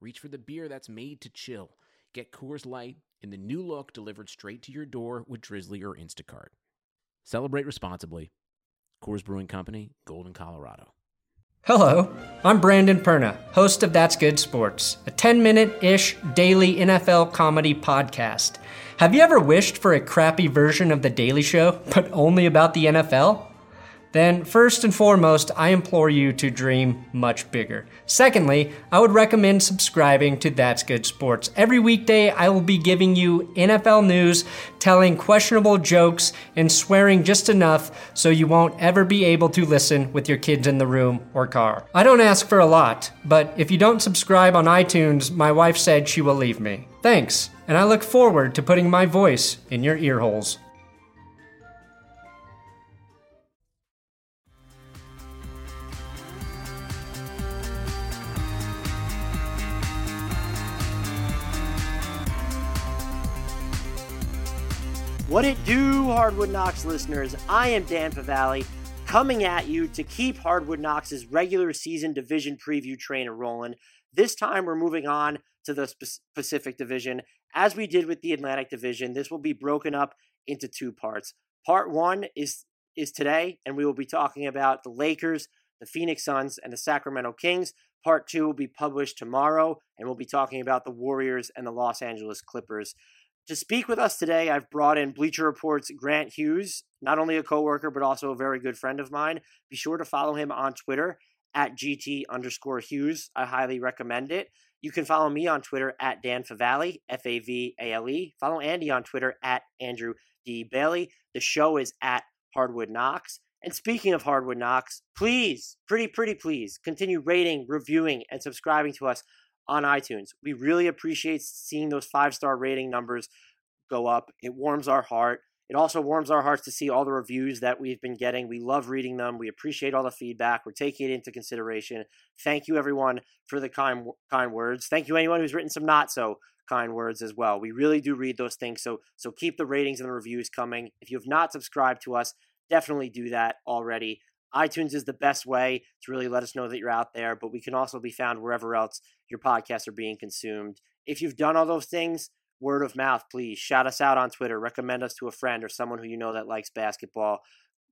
reach for the beer that's made to chill. Get Coors Light in the new look delivered straight to your door with Drizly or Instacart. Celebrate responsibly. Coors Brewing Company, Golden, Colorado. Hello, I'm Brandon Perna, host of That's Good Sports, a 10 minute ish daily NFL comedy podcast. Have you ever wished for a crappy version of The Daily Show, but only about the NFL? Then first and foremost, I implore you to dream much bigger. Secondly, I would recommend subscribing to That's Good Sports. Every weekday, I will be giving you NFL news, telling questionable jokes, and swearing just enough so you won't ever be able to listen with your kids in the room or car. I don't ask for a lot, but if you don't subscribe on iTunes, my wife said she will leave me. Thanks, and I look forward to putting my voice in your ear What it do, Hardwood Knocks listeners? I am Dan Favale, coming at you to keep Hardwood Knocks's regular season division preview train rolling. This time, we're moving on to the Pacific Division. As we did with the Atlantic Division, this will be broken up into two parts. Part one is is today, and we will be talking about the Lakers, the Phoenix Suns, and the Sacramento Kings. Part two will be published tomorrow, and we'll be talking about the Warriors and the Los Angeles Clippers. To speak with us today, I've brought in Bleacher Report's Grant Hughes, not only a coworker, but also a very good friend of mine. Be sure to follow him on Twitter at GT underscore Hughes. I highly recommend it. You can follow me on Twitter at Dan Favale, F A V A L E. Follow Andy on Twitter at Andrew D. Bailey. The show is at Hardwood Knocks. And speaking of Hardwood Knocks, please, pretty, pretty please, continue rating, reviewing, and subscribing to us on iTunes. We really appreciate seeing those five star rating numbers go up. It warms our heart. It also warms our hearts to see all the reviews that we've been getting. We love reading them. We appreciate all the feedback. We're taking it into consideration. Thank you, everyone, for the kind kind words. Thank you, anyone who's written some not so kind words as well. We really do read those things. So so keep the ratings and the reviews coming. If you have not subscribed to us, definitely do that already iTunes is the best way to really let us know that you're out there, but we can also be found wherever else your podcasts are being consumed. If you've done all those things, word of mouth, please shout us out on Twitter, recommend us to a friend or someone who you know that likes basketball.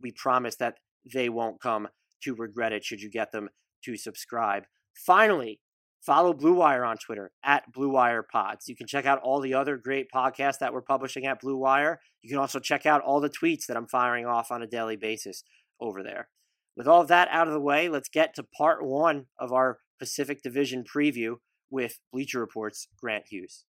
We promise that they won't come to regret it should you get them to subscribe. Finally, follow Blue Wire on Twitter at Blue Wire Pods. You can check out all the other great podcasts that we're publishing at Blue Wire. You can also check out all the tweets that I'm firing off on a daily basis over there. With all that out of the way, let's get to part one of our Pacific Division preview with Bleacher Report's Grant Hughes.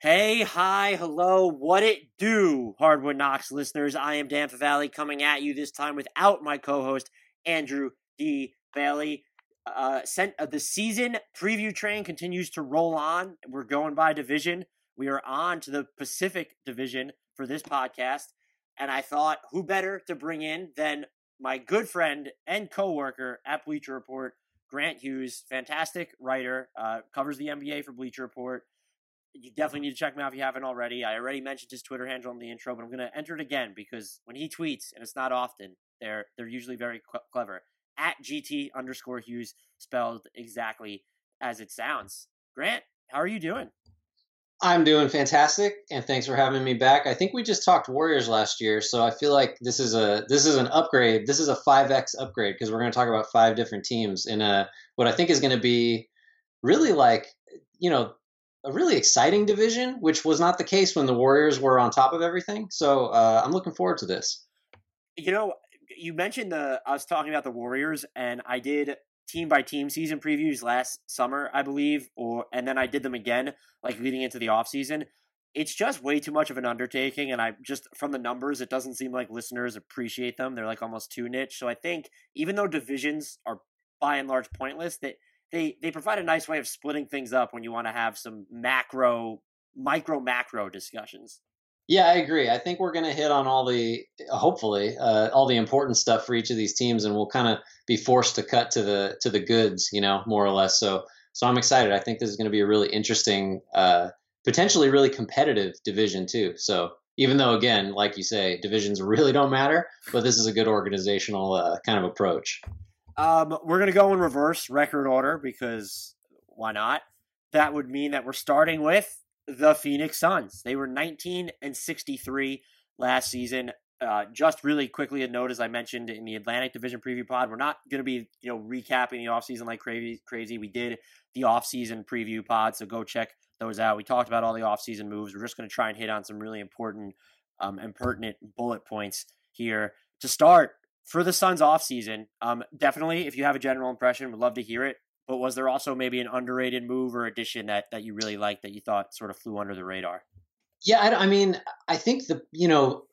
Hey, hi, hello, what it do, Hardwood Knocks listeners? I am Dan Favale coming at you this time without my co-host Andrew D. Bailey. Uh, sent uh, the season preview train continues to roll on. We're going by division. We are on to the Pacific Division for this podcast, and I thought, who better to bring in than my good friend and coworker at Bleacher Report, Grant Hughes, fantastic writer, uh, covers the NBA for Bleacher Report. You definitely need to check him out if you haven't already. I already mentioned his Twitter handle in the intro, but I'm going to enter it again because when he tweets, and it's not often, they're they're usually very cl- clever. At GT underscore Hughes, spelled exactly as it sounds. Grant, how are you doing? I'm doing fantastic, and thanks for having me back. I think we just talked Warriors last year, so I feel like this is a this is an upgrade. This is a five x upgrade because we're going to talk about five different teams in a what I think is going to be really like you know a really exciting division, which was not the case when the Warriors were on top of everything. So uh, I'm looking forward to this. You know, you mentioned the I was talking about the Warriors, and I did team by team season previews last summer, I believe, or and then I did them again like leading into the off season. It's just way too much of an undertaking, and I just from the numbers, it doesn't seem like listeners appreciate them. They're like almost too niche. So I think even though divisions are by and large pointless, that they they provide a nice way of splitting things up when you want to have some macro, micro, macro discussions. Yeah, I agree. I think we're going to hit on all the hopefully uh, all the important stuff for each of these teams, and we'll kind of be forced to cut to the to the goods, you know, more or less. So so I'm excited. I think this is going to be a really interesting, uh, potentially really competitive division too. So even though again, like you say, divisions really don't matter, but this is a good organizational uh, kind of approach. Um, we're going to go in reverse record order because why not? That would mean that we're starting with the Phoenix Suns. They were 19 and 63 last season. Uh, just really quickly a note, as I mentioned in the Atlantic Division preview pod, we're not going to be, you know, recapping the offseason like crazy. Crazy. We did the offseason preview pod, so go check those out. We talked about all the offseason moves. We're just going to try and hit on some really important um, and pertinent bullet points here to start for the Suns offseason. Um, definitely, if you have a general impression, would love to hear it. But was there also maybe an underrated move or addition that that you really liked that you thought sort of flew under the radar? Yeah, I, I mean, I think the you know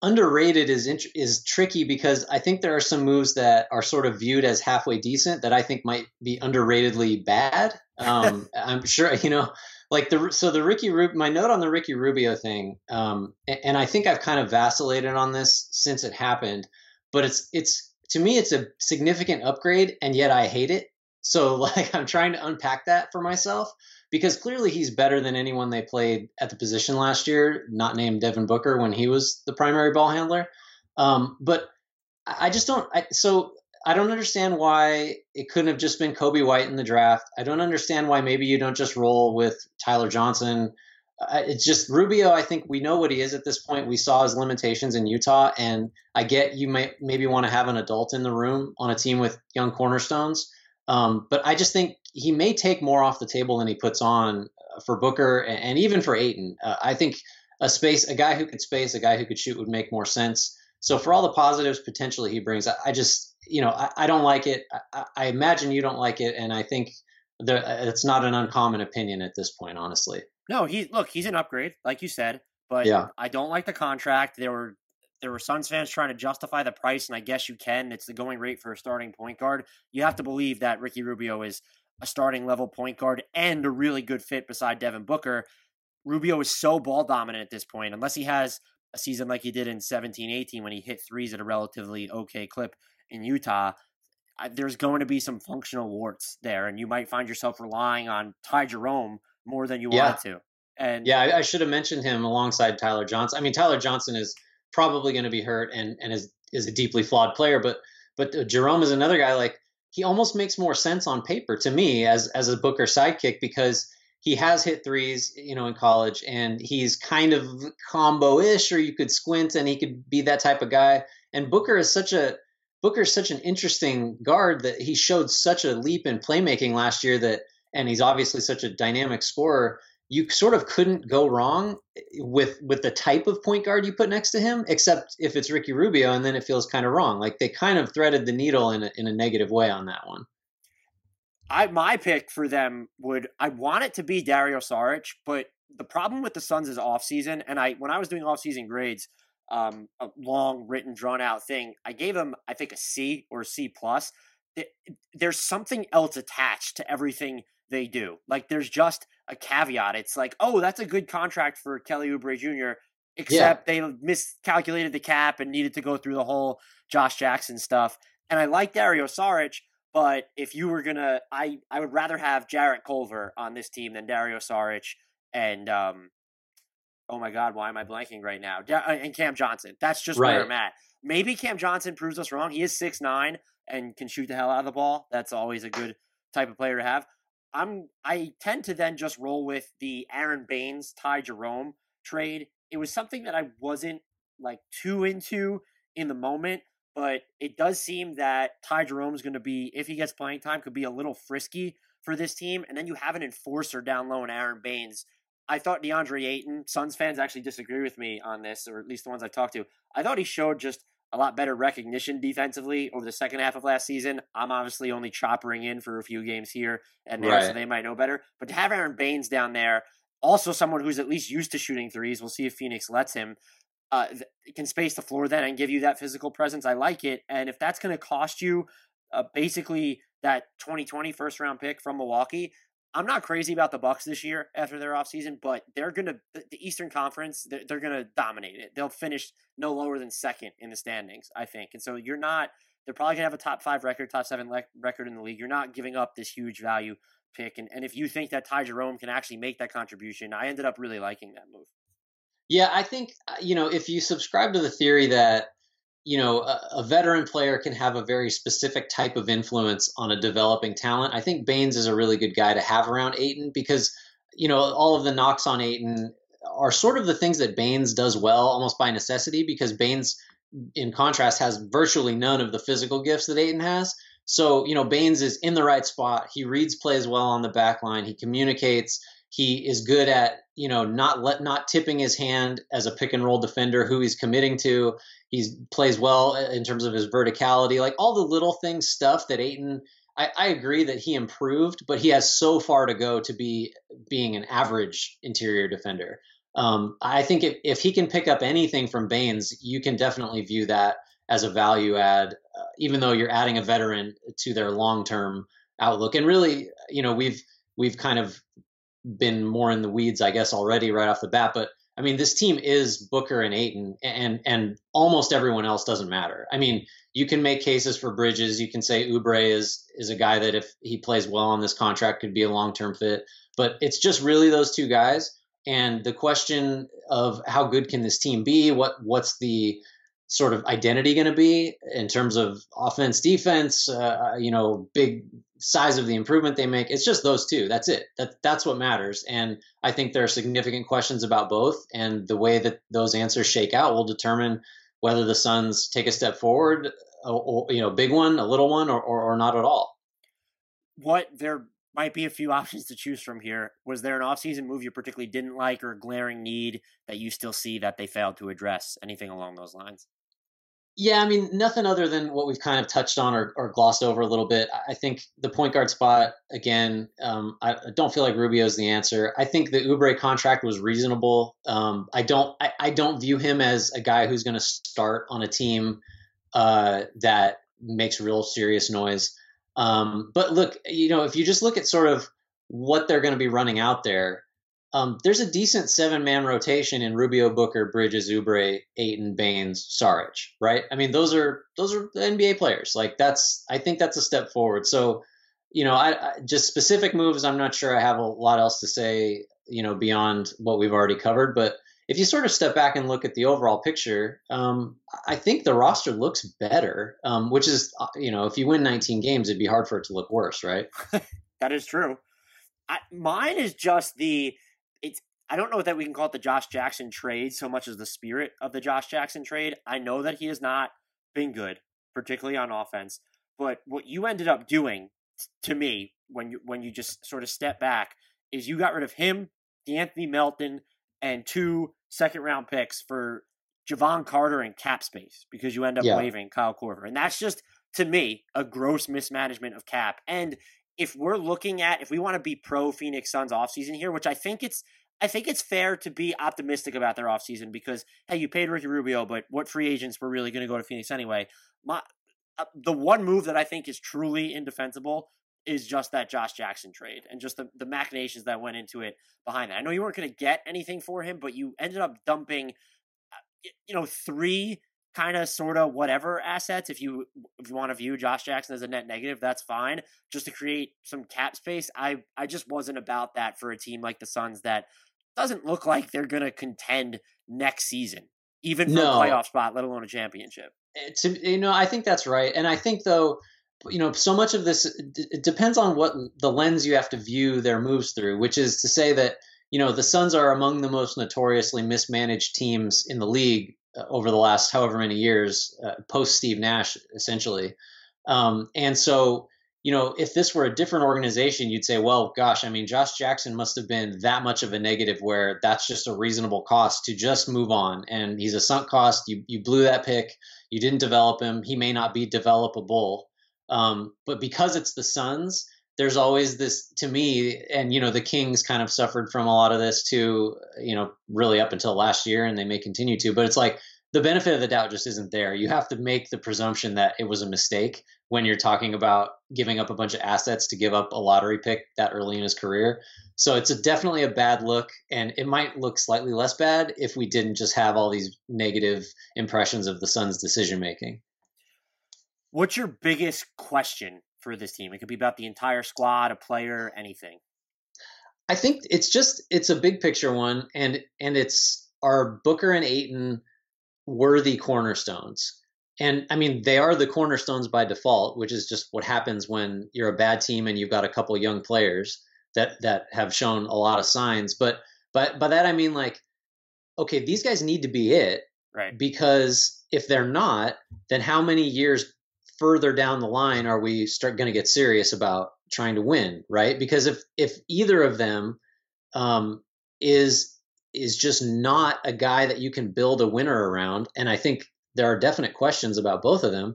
underrated is is tricky because I think there are some moves that are sort of viewed as halfway decent that I think might be underratedly bad. Um, I'm sure you know, like the so the Ricky Rub- my note on the Ricky Rubio thing, um, and, and I think I've kind of vacillated on this since it happened, but it's it's to me it's a significant upgrade, and yet I hate it. So like I'm trying to unpack that for myself because clearly he's better than anyone they played at the position last year, not named Devin Booker when he was the primary ball handler. Um, but I just don't. I, so I don't understand why it couldn't have just been Coby White in the draft. I don't understand why maybe you don't just roll with Tyler Johnson. Uh, it's just Rubio. I think we know what he is at this point. We saw his limitations in Utah, and I get you may maybe want to have an adult in the room on a team with young cornerstones. Um, but I just think he may take more off the table than he puts on uh, for Booker and, and even for Ayton. Uh, I think a space, a guy who could space, a guy who could shoot would make more sense. So for all the positives potentially he brings, I, I just, you know, I, I don't like it. I, I, imagine you don't like it, and I think there, uh, it's not an uncommon opinion at this point, honestly. No, he look, he's an upgrade, like you said, but yeah. I don't like the contract. There were there were Suns fans trying to justify the price, and I guess you can. It's the going rate for a starting point guard. You have to believe that Ricky Rubio is a starting level point guard and a really good fit beside Devin Booker. Rubio is so ball dominant at this point, unless he has a season like he did in 17 18 when he hit threes at a relatively okay clip in Utah. There's going to be some functional warts there, and you might find yourself relying on Ty Jerome more than you yeah. wanted to. And yeah, I, I should have mentioned him alongside Tyler Johnson. I mean, Tyler Johnson is probably going to be hurt and and is is a deeply flawed player. But but uh, Jerome is another guy like he almost makes more sense on paper to me as as a Booker sidekick because he has hit threes, you know, in college, and he's kind of combo-ish, or you could squint, and he could be that type of guy. And Booker is such a Booker is such an interesting guard that he showed such a leap in playmaking last year that, and he's obviously such a dynamic scorer you sort of couldn't go wrong with with the type of point guard you put next to him, except if it's Ricky Rubio, and then it feels kind of wrong. Like they kind of threaded the needle in a, in a negative way on that one. I my pick for them would I want it to be Dario Saric, but the problem with the Suns is off season, and I when I was doing off season grades, um, a long written drawn out thing, I gave them I think a C or a C plus. There's something else attached to everything they do. Like there's just a caveat. It's like, oh, that's a good contract for Kelly Oubre Jr. Except yeah. they miscalculated the cap and needed to go through the whole Josh Jackson stuff. And I like Dario Saric, but if you were gonna, I I would rather have Jarrett Culver on this team than Dario Saric and um, oh my God, why am I blanking right now? Uh, and Cam Johnson. That's just right. where I'm at. Maybe Cam Johnson proves us wrong. He is six nine and can shoot the hell out of the ball. That's always a good type of player to have. I'm I tend to then just roll with the Aron Baynes Ty Jerome trade. It was something that I wasn't like too into in the moment, but it does seem that Ty Jerome is going to be, if he gets playing time, could be a little frisky for this team. And then you have an enforcer down low in Aron Baynes. I thought DeAndre Ayton, Suns fans actually disagree with me on this, or at least the ones I've talked to. I thought he showed just a lot better recognition defensively over the second half of last season. I'm obviously only choppering in for a few games here and there, right. so they might know better. But to have Aron Baynes down there, also someone who's at least used to shooting threes, we'll see if Phoenix lets him, uh, can space the floor then and give you that physical presence. I like it. And if that's going to cost you uh, basically that 2020 first round pick from Milwaukee. I'm not crazy about the Bucks this year after their offseason, but they're gonna the Eastern Conference. They're, they're gonna dominate it. They'll finish no lower than second in the standings, I think. And so you're not. They're probably gonna have a top five record, top seven le- record in the league. You're not giving up this huge value pick, and and if you think that Ty Jerome can actually make that contribution, I ended up really liking that move. Yeah, I think uh, you know if you subscribe to the theory that you know a, a, veteran player can have a very specific type of influence on a developing talent, I think Baynes is a really good guy to have around Ayton because you know all of the knocks on Ayton are sort of the things that Baynes does well almost by necessity because Baynes in contrast has virtually none of the physical gifts that Ayton has. So, you know, Baynes is in the right spot. He reads plays well on the back line. He communicates he is good at you know not let not tipping his hand as a pick and roll defender who he's committing to. He plays well in terms of his verticality, like all the little things stuff that Ayton. I, I agree that he improved, but he has so far to go to be being an average interior defender. Um, I think if, if he can pick up anything from Baynes, you can definitely view that as a value add, uh, even though you're adding a veteran to their long term outlook. And really, you know, we've we've kind of been more in the weeds, I guess, already right off the bat. But I mean, this team is Booker and Ayton, and and almost everyone else doesn't matter. I mean, you can make cases for Bridges. You can say Oubre is is a guy that if he plays well on this contract could be a long term fit. But it's just really those two guys. And the question of how good can this team be? What what's the sort of identity going to be in terms of offense, defense? Uh, you know, big size of the improvement they make. It's just those two. That's it. That that's what matters. And I think there are significant questions about both, and the way that those answers shake out will determine whether the Suns take a step forward, or, or you know, big one, a little one, or, or, or not at all. What there might be a few options to choose from here. Was there an offseason move you particularly didn't like or a glaring need that you still see that they failed to address? Anything along those lines? Yeah, I mean, nothing other than what we've kind of touched on or, or glossed over a little bit. I think the point guard spot, again, um, I don't feel like Rubio's the answer. I think the Oubre contract was reasonable. Um, I don't I, I, don't view him as a guy who's going to start on a team uh, that makes real serious noise. Um, but look, you know, if you just look at sort of what they're going to be running out there, um, there's a decent seven man rotation in Rubio, Booker, Bridges, Oubre, Ayton, Baynes, Saric, right? I mean, those are those are NBA players. Like that's I think that's a step forward. So, you know, I, I just specific moves. I'm not sure I have a lot else to say. You know, beyond what we've already covered, but if you sort of step back and look at the overall picture, um, I think the roster looks better. Um, which is, uh, you know, if you win 19 games, it'd be hard for it to look worse, right? that is true. I, mine is just the I don't know that we can call it the Josh Jackson trade so much as the spirit of the Josh Jackson trade. I know that he has not been good, particularly on offense. But what you ended up doing to me when you when you just sort of step back is you got rid of him, De'Anthony Melton, and two second round picks for Jevon Carter and cap space because you end up yeah. waiving Kyle Korver. And that's just to me a gross mismanagement of cap. And if we're looking at if we want to be pro Phoenix Suns offseason here, which I think it's I think it's fair to be optimistic about their offseason because hey, you paid Ricky Rubio, but what free agents were really going to go to Phoenix anyway? My uh, the one move that I think is truly indefensible is just that Josh Jackson trade and just the, the machinations that went into it behind that. I know you weren't going to get anything for him, but you ended up dumping, uh, you know, three kind of sort of whatever assets if you if you want to view Josh Jackson as a net negative that's fine just to create some cap space I I just wasn't about that for a team like the Suns that doesn't look like they're going to contend next season even for no. a playoff spot let alone a championship it's, you know I think that's right and I think though you know so much of this it depends on what the lens you have to view their moves through which is to say that you know the Suns are among the most notoriously mismanaged teams in the league over the last however many years, uh, post Steve Nash, essentially. Um, and so, you know, if this were a different organization, you'd say, well, gosh, I mean, Josh Jackson must have been that much of a negative where that's just a reasonable cost to just move on. And he's a sunk cost. You, you blew that pick. You didn't develop him. He may not be developable. Um, but because it's the Suns, there's always this to me and you know the kings kind of suffered from a lot of this too you know really up until last year and they may continue to but it's like the benefit of the doubt just isn't there you have to make the presumption that it was a mistake when you're talking about giving up a bunch of assets to give up a lottery pick that early in his career. So it's a, definitely a bad look, and it might look slightly less bad if we didn't just have all these negative impressions of the Suns' decision making. What's your biggest question for this team? It could be about the entire squad, a player, anything. I think it's just it's a big picture one, and and it's are Booker and Ayton worthy cornerstones. And I mean, they are the cornerstones by default, which is just what happens when you're a bad team and you've got a couple young players that that have shown a lot of signs. But but by that I mean like, okay, these guys need to be it, right? Because if they're not, then how many years further down the line are we start going to get serious about trying to win, right? Because if if either of them um, is is just not a guy that you can build a winner around, and I think there are definite questions about both of them,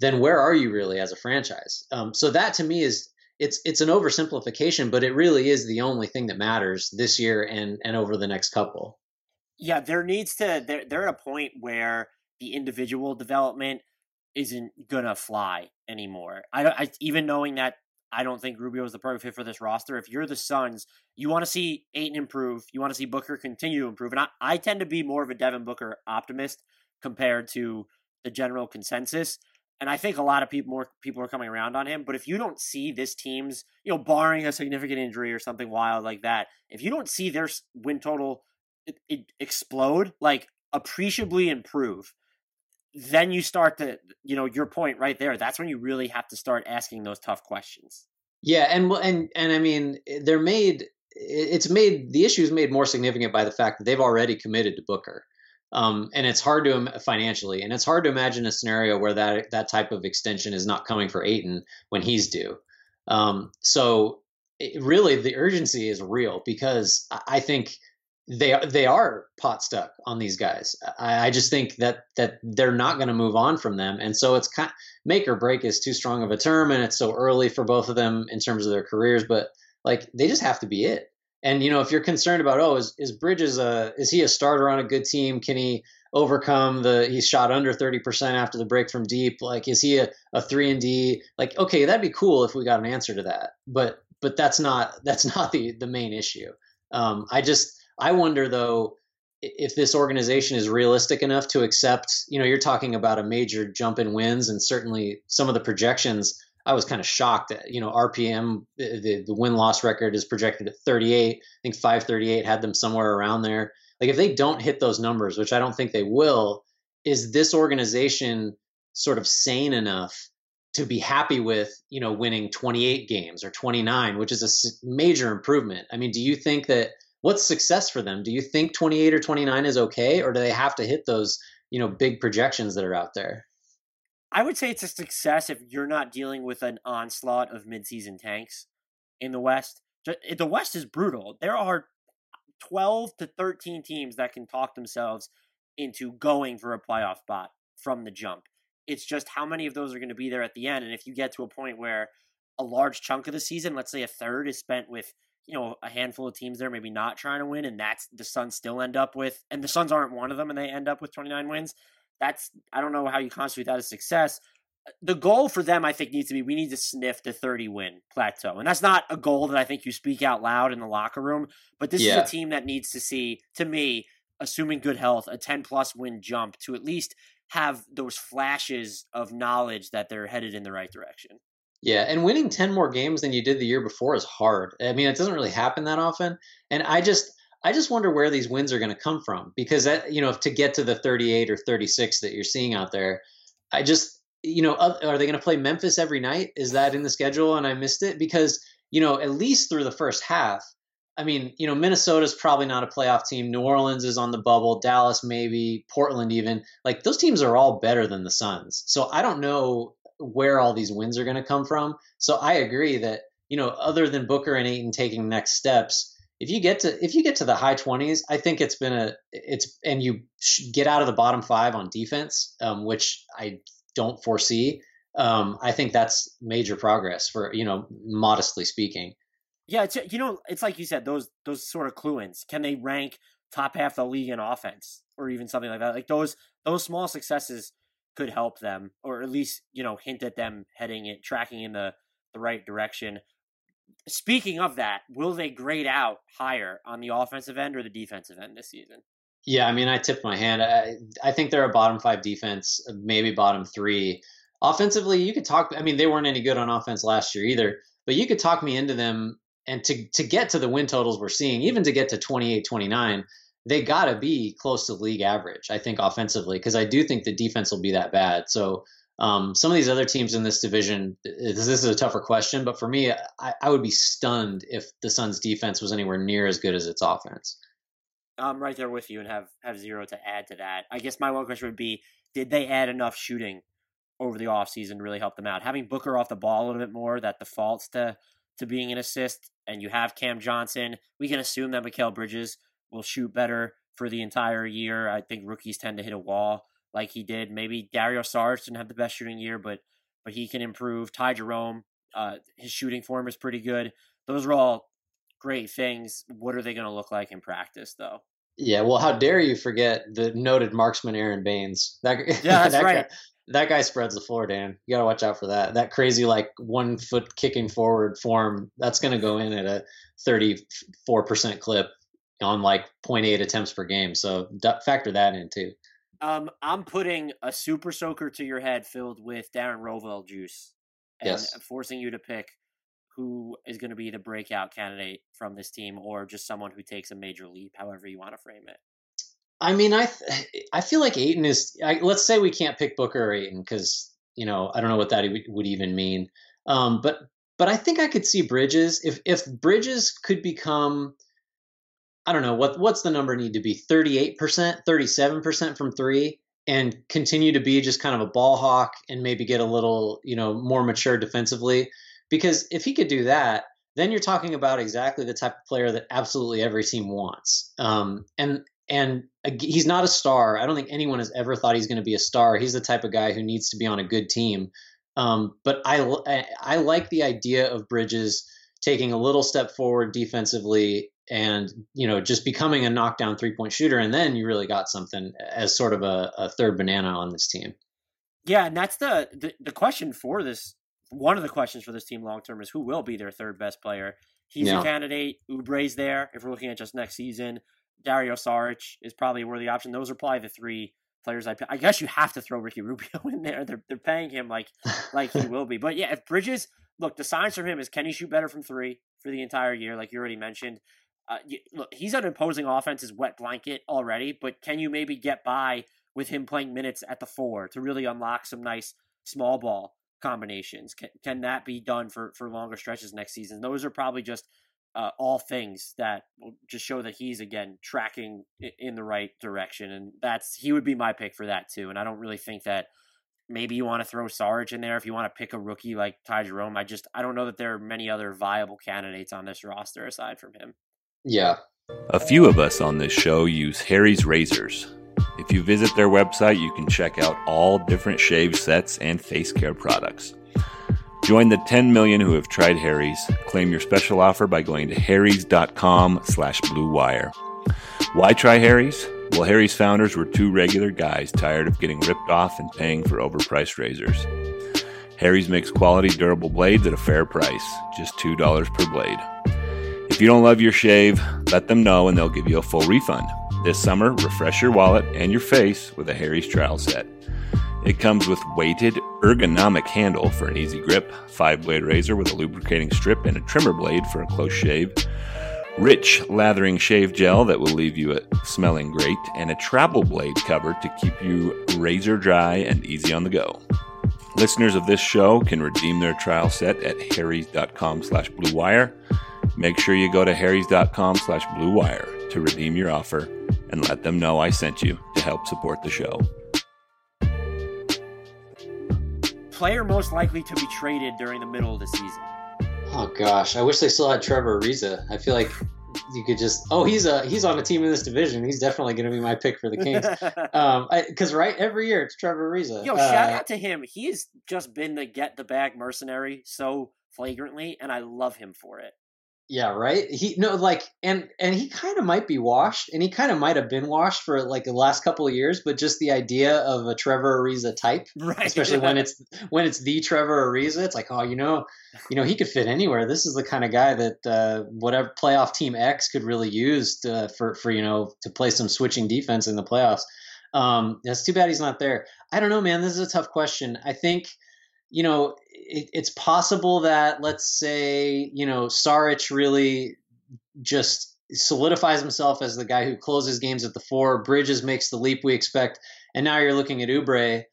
then where are you really as a franchise? Um, so that to me is it's it's an oversimplification, but it really is the only thing that matters this year and and over the next couple. Yeah, there needs to they're they're at a point where the individual development isn't gonna fly anymore. I don't I, even knowing that I don't think Rubio is the perfect fit for this roster. If you're the Suns, you want to see Ayton improve. You want to see Booker continue to improve. And I, I tend to be more of a Devin Booker optimist compared to the general consensus. And I think a lot of people more people are coming around on him. But if you don't see this team's, you know, barring a significant injury or something wild like that, if you don't see their win total it, it explode, like appreciably improve, then you start to, you know, your point right there. That's when you really have to start asking those tough questions. Yeah, and and and I mean, they're made. It's made the issue is made more significant by the fact that they've already committed to Booker. Um, and it's hard to financially, and it's hard to imagine a scenario where that that type of extension is not coming for Ayton when he's due. Um, so it, really, the urgency is real because I think they they are pot stuck on these guys. I, I just think that that they're not going to move on from them, and so it's kind make or break is too strong of a term, and it's so early for both of them in terms of their careers. But like they just have to be it. And you know, if you're concerned about, oh, is, is Bridges a is he a starter on a good team? Can he overcome the he's shot under 30% after the break from deep? Like, is he a, a three and D? Like, okay, that'd be cool if we got an answer to that. But but that's not that's not the the main issue. Um, I just I wonder though if this organization is realistic enough to accept. You know, you're talking about a major jump in wins, and certainly some of the projections I was kind of shocked that you know RPM the the win loss record is projected at 38. I think 538 had them somewhere around there. Like if they don't hit those numbers, which I don't think they will, is this organization sort of sane enough to be happy with you know winning 28 games or 29, which is a major improvement. I mean, do you think that what's success for them? Do you think 28 or 29 is okay, or do they have to hit those you know big projections that are out there? I would say it's a success if you're not dealing with an onslaught of midseason tanks in the West. Eh, the West is brutal. There are 12 to 13 teams that can talk themselves into going for a playoff spot from the jump. It's just how many of those are going to be there at the end. And if you get to a point where a large chunk of the season, let's say a third, is spent with you know a handful of teams there maybe not trying to win, and that's the Suns still end up with, and the Suns aren't one of them, and they end up with 29 wins that's I don't know how you constitute that as success. Uh, the goal for them, I think, needs to be we need to sniff the 30 win plateau. And that's not a goal that I think you speak out loud in the locker room, but this yeah. is a team that needs to see, to me, assuming good health, a 10 plus win jump to at least have those flashes of knowledge that they're headed in the right direction. Yeah, and winning 10 more games than you did the year before is hard. I mean, it doesn't really happen that often. And I just I just wonder where these wins are going to come from because that, you know, to get to the 38 or 36 that you're seeing out there, I just, you know, are they going to play Memphis every night? Is that in the schedule and I missed it? Because, you know, at least through the first half, I mean, you know, Minnesota's probably not a playoff team. New Orleans is on the bubble. Dallas, maybe. Portland, even. Like, those teams are all better than the Suns. So I don't know where all these wins are going to come from. So I agree that, you know, other than Booker and Ayton taking next steps, if you get to if you get to the high 20s i think it's been a it's and you get out of the bottom five on defense um, which i don't foresee um, i think that's major progress for you know modestly speaking. Yeah it's you know it's like you said those those sort of clue-ins can they rank top half the league in offense or even something like that? Like those those small successes could help them, or at least you know hint at them heading it, tracking in the the right direction. Speaking of that, will they grade out higher on the offensive end or the defensive end this season? Yeah, I mean, I tipped my hand. I, I think they're a bottom five defense, uh, maybe bottom three. Offensively, you could talk. I mean, they weren't any good on offense last year either, but you could talk me into them. And to, to get to the win totals we're seeing, even to get to 28 29, they got to be close to league average, I think, offensively, because I do think the defense will be that bad. So um, some of these other teams in this division, this is a tougher question, but for me, I, I would be stunned if the Suns' defense was anywhere near as good as its offense. I'm right there with you and have have zero to add to that. I guess my one question would be: Did they add enough shooting over the offseason to really help them out? Having Booker off the ball a little bit more, that defaults to to being an assist, and you have Cam Johnson. We can assume that Mikal Bridges will shoot better for the entire year. I think rookies tend to hit a wall like he did. Maybe Dario Saric didn't have the best shooting year, but but he can improve. Ty Jerome, uh, his shooting form is pretty good. Those are all great things. What are they going to look like in practice, though? Yeah, well, how dare you forget the noted marksman Aron Baynes? That yeah, that's that right. Guy, that guy spreads the floor, Dan. You got to watch out for that. That crazy like one foot kicking forward form. That's going to go in at a thirty four percent clip on like 0.8 attempts per game. So factor that in too. Um, I'm putting a super soaker to your head filled with Darren Rovell juice, and yes. forcing you to pick who is going to be the breakout candidate from this team, or just someone who takes a major leap, however you want to frame it. I mean, I I feel like Ayton is. I, let's say we can't pick Booker or Ayton because you know I don't know what that would even mean. Um, but but I think I could see Bridges if if Bridges could become I don't know what what's the number need to be 38%, 37% from 3 and continue to be just kind of a ball hawk and maybe get a little, you know, more mature defensively because if he could do that, then you're talking about exactly the type of player that absolutely every team wants. Um, and and he's not a star. I don't think anyone has ever thought he's going to be a star. He's the type of guy who needs to be on a good team. Um, but I, I I like the idea of Bridges taking a little step forward defensively and you know just becoming a knockdown three point shooter and then you really got something as sort of a, a third banana on this team. Yeah and that's the, the, the question for this one of the questions for this team long term is who will be their third best player. He's yeah. a candidate. Oubre's there if we're looking at just next season. Dario Saric is probably a worthy option. Those are probably the three players I, I guess you have to throw Ricky Rubio in there. They're, they're paying him like like he will be. But yeah if Bridges look the signs for him is can he shoot better from three for the entire year like you already mentioned uh, look, he's an imposing offense's wet blanket already, but can you maybe get by with him playing minutes at the four to really unlock some nice small ball combinations? Can, can that be done for, for longer stretches next season? Those are probably just uh, all things that will just show that he's again tracking in the right direction, and that's he would be my pick for that too. And I don't really think that maybe you want to throw Sarge in there if you want to pick a rookie like Ty Jerome. I just I don't know that there are many other viable candidates on this roster aside from him. Yeah. A few of us on this show use Harry's razors. If you visit their website, you can check out all different shave sets and face care products. Join the 10 million who have tried Harry's. Claim your special offer by going to harrys.com slash blue wire. Why try Harry's? Well, Harry's founders were two regular guys tired of getting ripped off and paying for overpriced razors. Harry's makes quality, durable blades at a fair price, just $2 per blade. If you don't love your shave, let them know and they'll give you a full refund. This summer, refresh your wallet and your face with a Harry's trial set. It comes with weighted, ergonomic handle for an easy grip, five blade razor with a lubricating strip and a trimmer blade for a close shave, rich lathering shave gel that will leave you smelling great, and a travel blade cover to keep you razor dry and easy on the go. Listeners of this show can redeem their trial set at harrys.com slash bluewire. Make sure you go to harrys.com slash bluewire to redeem your offer and let them know I sent you to help support the show. Player most likely to be traded during the middle of the season. Oh gosh, I wish they still had Trevor Ariza. I feel like you could just oh he's a he's on a team in this division. He's definitely going to be my pick for the Kings. um, because right every year it's Trevor Ariza. Yo, uh, shout out to him. He has just been the get the bag mercenary so flagrantly, and I love him for it. Yeah, right. He no like and and he kind of might be washed, and he kind of might have been washed for like the last couple of years. But just the idea of a Trevor Ariza type, Right. especially when it's when it's the Trevor Ariza, it's like, oh, you know, you know, he could fit anywhere. This is the kind of guy that uh, whatever playoff team X could really use to, for for you know to play some switching defense in the playoffs. Um, it's too bad he's not there. I don't know, man. This is a tough question. I think you know, it, it's possible that let's say, you know, Saric really just solidifies himself as the guy who closes games at the four. Bridges makes the leap we expect, and now you're looking at Oubre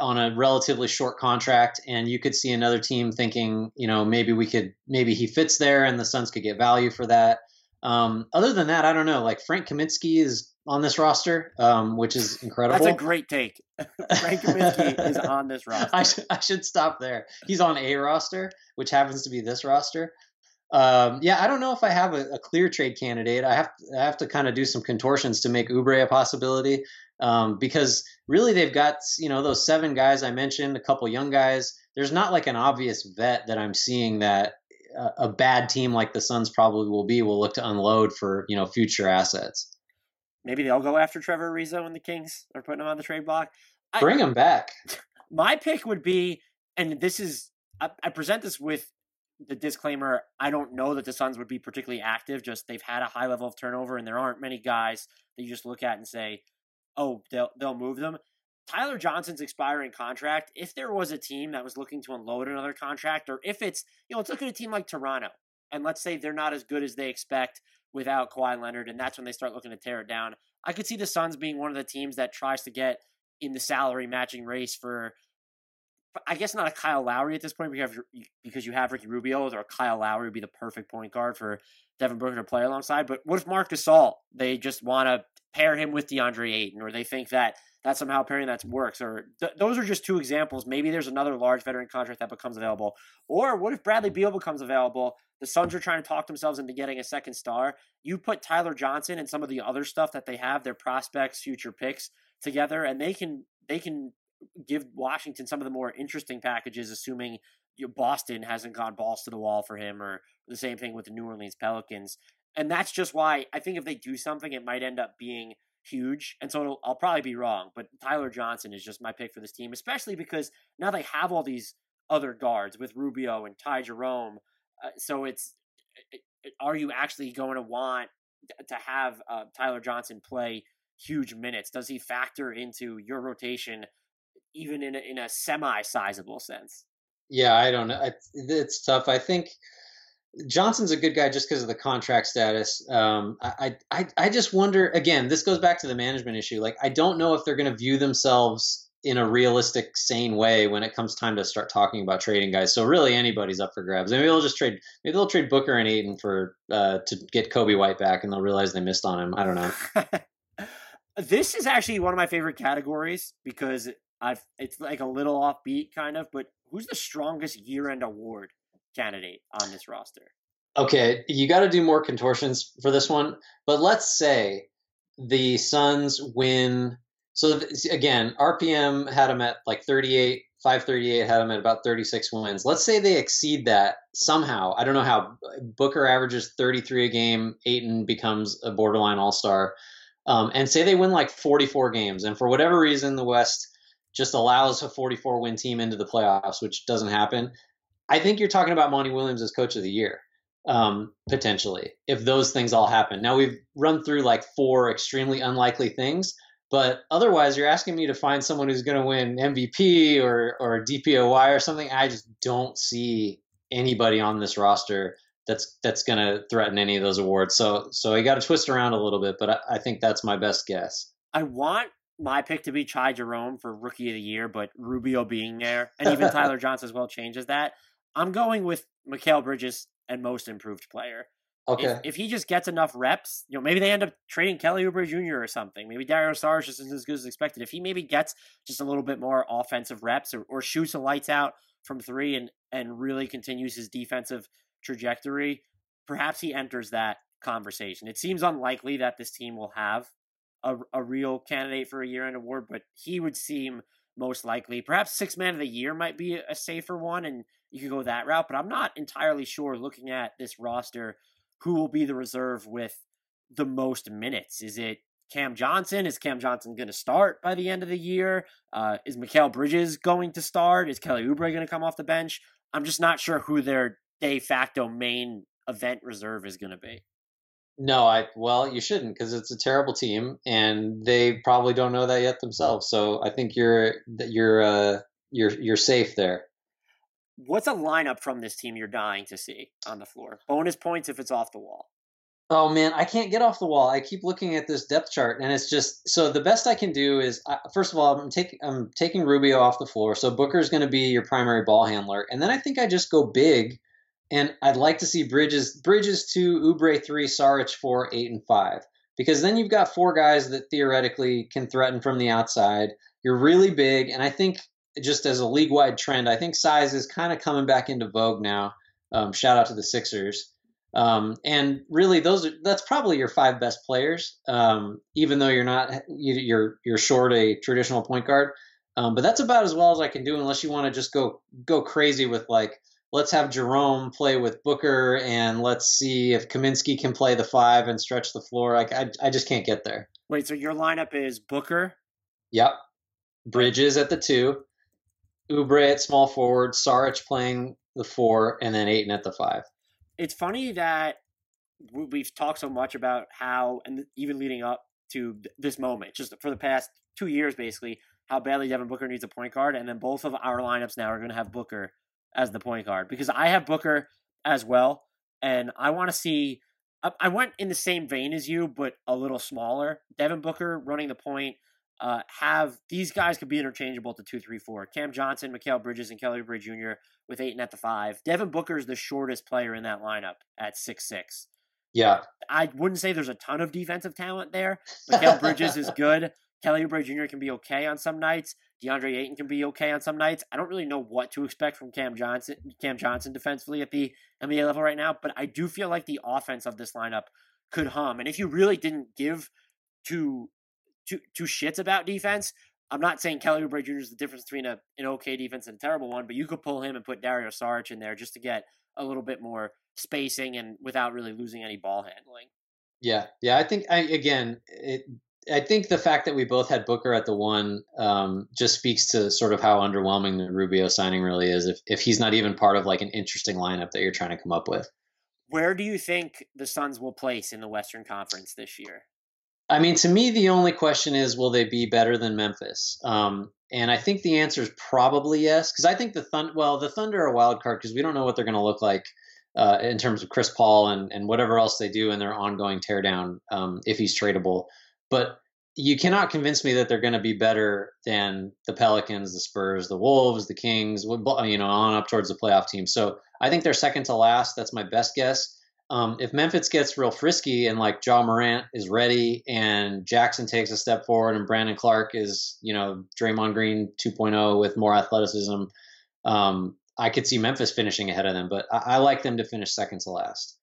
on a relatively short contract, and you could see another team thinking, you know, maybe we could, maybe he fits there, and the Suns could get value for that. Um, other than that, I don't know. Like Frank Kaminsky is on this roster, um, which is incredible. That's a great take. Frank Kaminsky is on this roster. I, sh- I should stop there. He's on a roster, which happens to be this roster. Um, yeah, I don't know if I have a, a clear trade candidate. I have I have to kind of do some contortions to make Oubre a possibility um, because really they've got you know those seven guys I mentioned, a couple young guys. There's not like an obvious vet that I'm seeing that a, a bad team like the Suns probably will be will look to unload for you know future assets. Maybe they'll go after Trevor Ariza when the Kings are putting him on the trade block. I- Bring him back. my pick would be, and this is, I, I present this with the disclaimer I don't know that the Suns would be particularly active. Just they've had a high level of turnover, and there aren't many guys that you just look at and say, "Oh, they'll they'll move them." Tyler Johnson's expiring contract. If there was a team that was looking to unload another contract, or if it's you know, let's look at a team like Toronto, and let's say they're not as good as they expect without Kawhi Leonard, and that's when they start looking to tear it down. I could see the Suns being one of the teams that tries to get in the salary matching race for I guess not a Kyle Lowry at this point because you have, because you have Ricky Rubio or Kyle Lowry would be the perfect point guard for Devin Booker to play alongside. But what if Marc Gasol? They just want to pair him with DeAndre Ayton, or they think that that somehow pairing that works. Or th- those are just two examples. Maybe there's another large veteran contract that becomes available. Or what if Bradley Beal becomes available? The Suns are trying to talk themselves into getting a second star. You put Tyler Johnson and some of the other stuff that they have, their prospects, future picks together, and they can they can give Washington some of the more interesting packages, assuming Boston hasn't gone balls to the wall for him, or the same thing with the New Orleans Pelicans. And that's just why I think if they do something, it might end up being huge. And so I'll probably be wrong, but Tyler Johnson is just my pick for this team, especially because now they have all these other guards with Rubio and Ty Jerome. Uh, so it's are you actually going to want to have uh, Tyler Johnson play huge minutes? Does he factor into your rotation even in a, in a semi sizable sense? Yeah, I don't know. It's, it's tough. I think Johnson's a good guy just because of the contract status. Um, I, I, I just wonder. Again, this goes back to the management issue. Like, I don't know if they're going to view themselves in a realistic, sane way when it comes time to start talking about trading guys. So really, anybody's up for grabs. Maybe they'll just trade. Maybe they'll trade Booker and Ayton for uh, to get Coby White back, and they'll realize they missed on him. I don't know. this is actually one of my favorite categories because I've it's like a little offbeat kind of, but who's the strongest year-end award candidate on this roster? Okay, you got to do more contortions for this one, but let's say the Suns win. So again, RPM had them at like 38, 538 had them at about 36 wins. Let's say they exceed that somehow. I don't know how. Booker averages 33 a game. Ayton becomes a borderline All Star. Um, and say they win like 44 games, and for whatever reason, the West just allows a 44 win team into the playoffs, which doesn't happen. I think you're talking about Monty Williams as coach of the year, um, potentially, if those things all happen. Now, we've run through like four extremely unlikely things, but otherwise, you're asking me to find someone who's going to win MVP or, or DPOY or something. I just don't see anybody on this roster that's that's going to threaten any of those awards. So so I got to twist around a little bit, but I, I think that's my best guess. I want my pick to be Ty Jerome for Rookie of the Year, but Rubio being there, and even Tyler Johnson as well changes that. I'm going with Mikal Bridges and Most Improved Player. Okay. If, if, he just gets enough reps, you know, maybe they end up trading Kelly Oubre Jr. or something. Maybe Dario Saric isn't as good as expected. If he maybe gets just a little bit more offensive reps or, or shoots the lights out from three and and really continues his defensive trajectory, perhaps he enters that conversation. It seems unlikely that this team will have a, a real candidate for a year end award, but he would seem most likely. Perhaps six man of the year might be a safer one, and you could go that route. But I'm not entirely sure. Looking at this roster, who will be the reserve with the most minutes? Is it Cam Johnson? Is Cam Johnson going to start by the end of the year? Uh, is Mikal Bridges going to start? Is Kelly Oubre going to come off the bench? I'm just not sure who their de facto main event reserve is going to be. No, I well, you shouldn't because it's a terrible team, and they probably don't know that yet themselves. So I think you're you're uh, you're you're safe there. What's a lineup from this team you're dying to see on the floor? Bonus points if it's off the wall. Oh man, I can't get off the wall. I keep looking at this depth chart, and it's just so. The best I can do is, first of all, I'm taking I'm taking Rubio off the floor, so Booker's going to be your primary ball handler, and then I think I just go big and I'd like to see Bridges Bridges two, Oubre three, Saric four, eight, and five. Because then you've got four guys that theoretically can threaten from the outside. You're really big, and I think just as a league wide trend, I think size is kind of coming back into vogue now. Um, shout out to the Sixers. Um, and really, those are that's probably your five best players. Um, even though you're not you're you're short a traditional point guard, um, but that's about as well as I can do unless you want to just go go crazy with like let's have Jerome play with Booker and let's see if Kaminsky can play the five and stretch the floor. Like I, I just can't get there. Wait, so your lineup is Booker? Yep. Bridges at the two, Oubre at small forward, Saric playing the four, and then Ayton at the five. It's funny that we've talked so much about how, and even leading up to this moment, just for the past two years, basically, how badly Devin Booker needs a point guard, and then both of our lineups now are going to have Booker as the point guard because I have Booker as well, and I want to see. I went in the same vein as you, but a little smaller. Devin Booker running the point. Uh, have these guys could be interchangeable to two, three, four. Cam Johnson, Mikal Bridges, and Kelly Oubre Jr. with Ayton at the five. Devin Booker is the shortest player in that lineup at six six. Yeah, I wouldn't say there's a ton of defensive talent there. Mikal Bridges is good. Kelly Oubre Jr. can be okay on some nights. DeAndre Ayton can be okay on some nights. I don't really know what to expect from Cam Johnson, Cam Johnson defensively at the NBA level right now, but I do feel like the offense of this lineup could hum. And if you really didn't give two two two shits about defense, I'm not saying Kelly Oubre Jr. is the difference between a, an okay defense and a terrible one, but you could pull him and put Dario Saric in there just to get a little bit more spacing and without really losing any ball handling. Yeah, yeah. I think I again, it, I think the fact that we both had Booker at the one um, just speaks to sort of how underwhelming the Rubio signing really is. If if he's not even part of like an interesting lineup that you're trying to come up with. Where do you think the Suns will place in the Western Conference this year? I mean, to me, the only question is, will they be better than Memphis? Um, and I think the answer is probably yes, because I think the Thunder. Well, the Thunder are a wild card because we don't know what they're going to look like uh, in terms of Chris Paul and and whatever else they do in their ongoing teardown um, if he's tradable. But you cannot convince me that they're going to be better than the Pelicans, the Spurs, the Wolves, the Kings, you know, on up towards the playoff team. So I think they're second to last. That's my best guess. Um, if Memphis gets real frisky and like Ja Morant is ready and Jackson takes a step forward and Brandon Clarke is, you know, Draymond Green 2.0 with more athleticism, um, I could see Memphis finishing ahead of them, but I, I like them to finish second to last.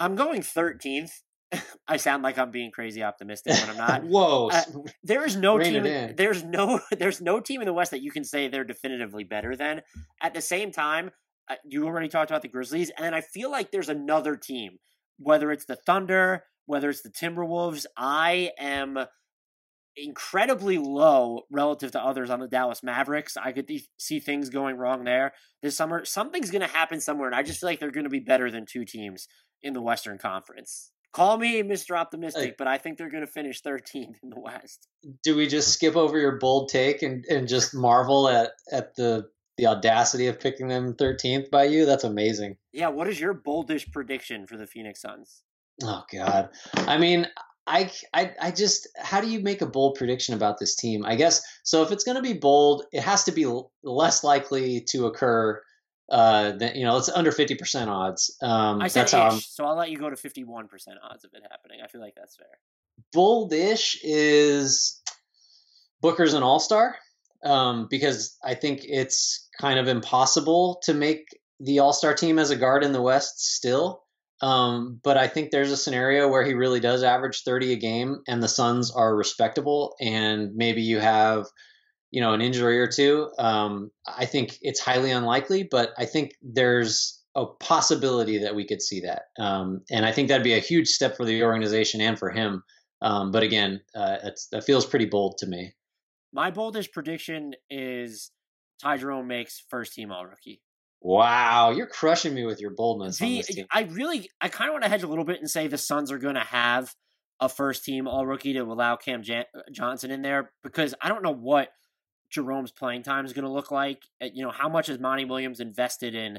I'm going 13th I sound like I'm being crazy optimistic when I'm not. Whoa! Uh, there is no team. In, there's no. There's no team in the West that you can say they're definitively better than. At the same time, uh, you already talked about the Grizzlies, and I feel like there's another team, whether it's the Thunder, whether it's the Timberwolves. I am incredibly low relative to others on the Dallas Mavericks. I could see things going wrong there this summer. Something's going to happen somewhere, and I just feel like they're going to be better than two teams in the Western Conference. Call me Mr. Optimistic, but I think they're going to finish 13th in the West. Do we just skip over your bold take and, and just marvel at, at the the audacity of picking them 13th by you? That's amazing. Yeah, what is your boldish prediction for the Phoenix Suns? Oh God, I mean, I, I, I just how do you make a bold prediction about this team? I guess so. If it's going to be bold, it has to be less likely to occur uh, then you know it's under fifty percent odds. Um, I said that's how so I'll let you go to fifty one percent odds of it happening. I feel like that's fair. Boldish is Booker's an all star um, because I think it's kind of impossible to make the all star team as a guard in the West still. Um, but I think there's a scenario where he really does average 30 a game and the Suns are respectable and maybe you have you know, an injury or two. Um, I think it's highly unlikely, but I think there's a possibility that we could see that. Um, and I think that'd be a huge step for the organization and for him. Um, but again, uh, that feels pretty bold to me. My boldest prediction is Ty Jerome makes first team All Rookie. Wow, you're crushing me with your boldness. The, I really, I kind of want to hedge a little bit and say the Suns are going to have a first team All Rookie to allow Cam Jan- Johnson in there because I don't know what Jerome's playing time is going to look like. Uh, you know, how much is Monty Williams invested in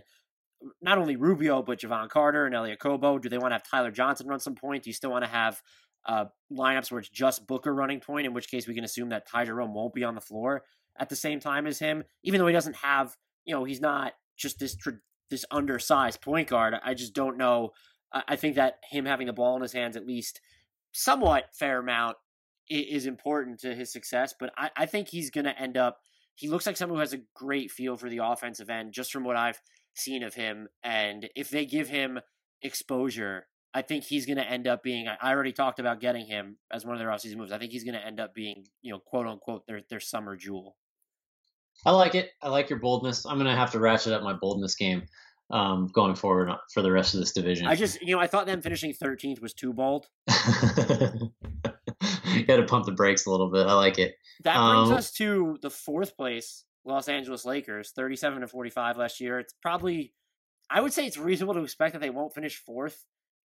not only Rubio but Jevon Carter and Elie Okobo? Do they want to have Tyler Johnson run some point? Do you still want to have uh, lineups where it's just Booker running point? In which case, we can assume that Ty Jerome won't be on the floor at the same time as him, even though he doesn't have. You know, he's not just this this undersized point guard. I just don't know. I think that him having the ball in his hands at least somewhat fair amount is important to his success. But I, I think he's going to end up. He looks like someone who has a great feel for the offensive end, just from what I've seen of him. And if they give him exposure, I think he's going to end up being. I already talked about getting him as one of their offseason moves. I think he's going to end up being, you know, quote unquote, their their summer jewel. I like it. I like your boldness. I'm going to have to ratchet up my boldness game um, going forward for the rest of this division. I just, you know, I thought them finishing 13th was too bold. you got to pump the brakes a little bit. I like it. That brings um, us to the fourth place Los Angeles Lakers, 37 to 45 last year. It's probably, I would say it's reasonable to expect that they won't finish fourth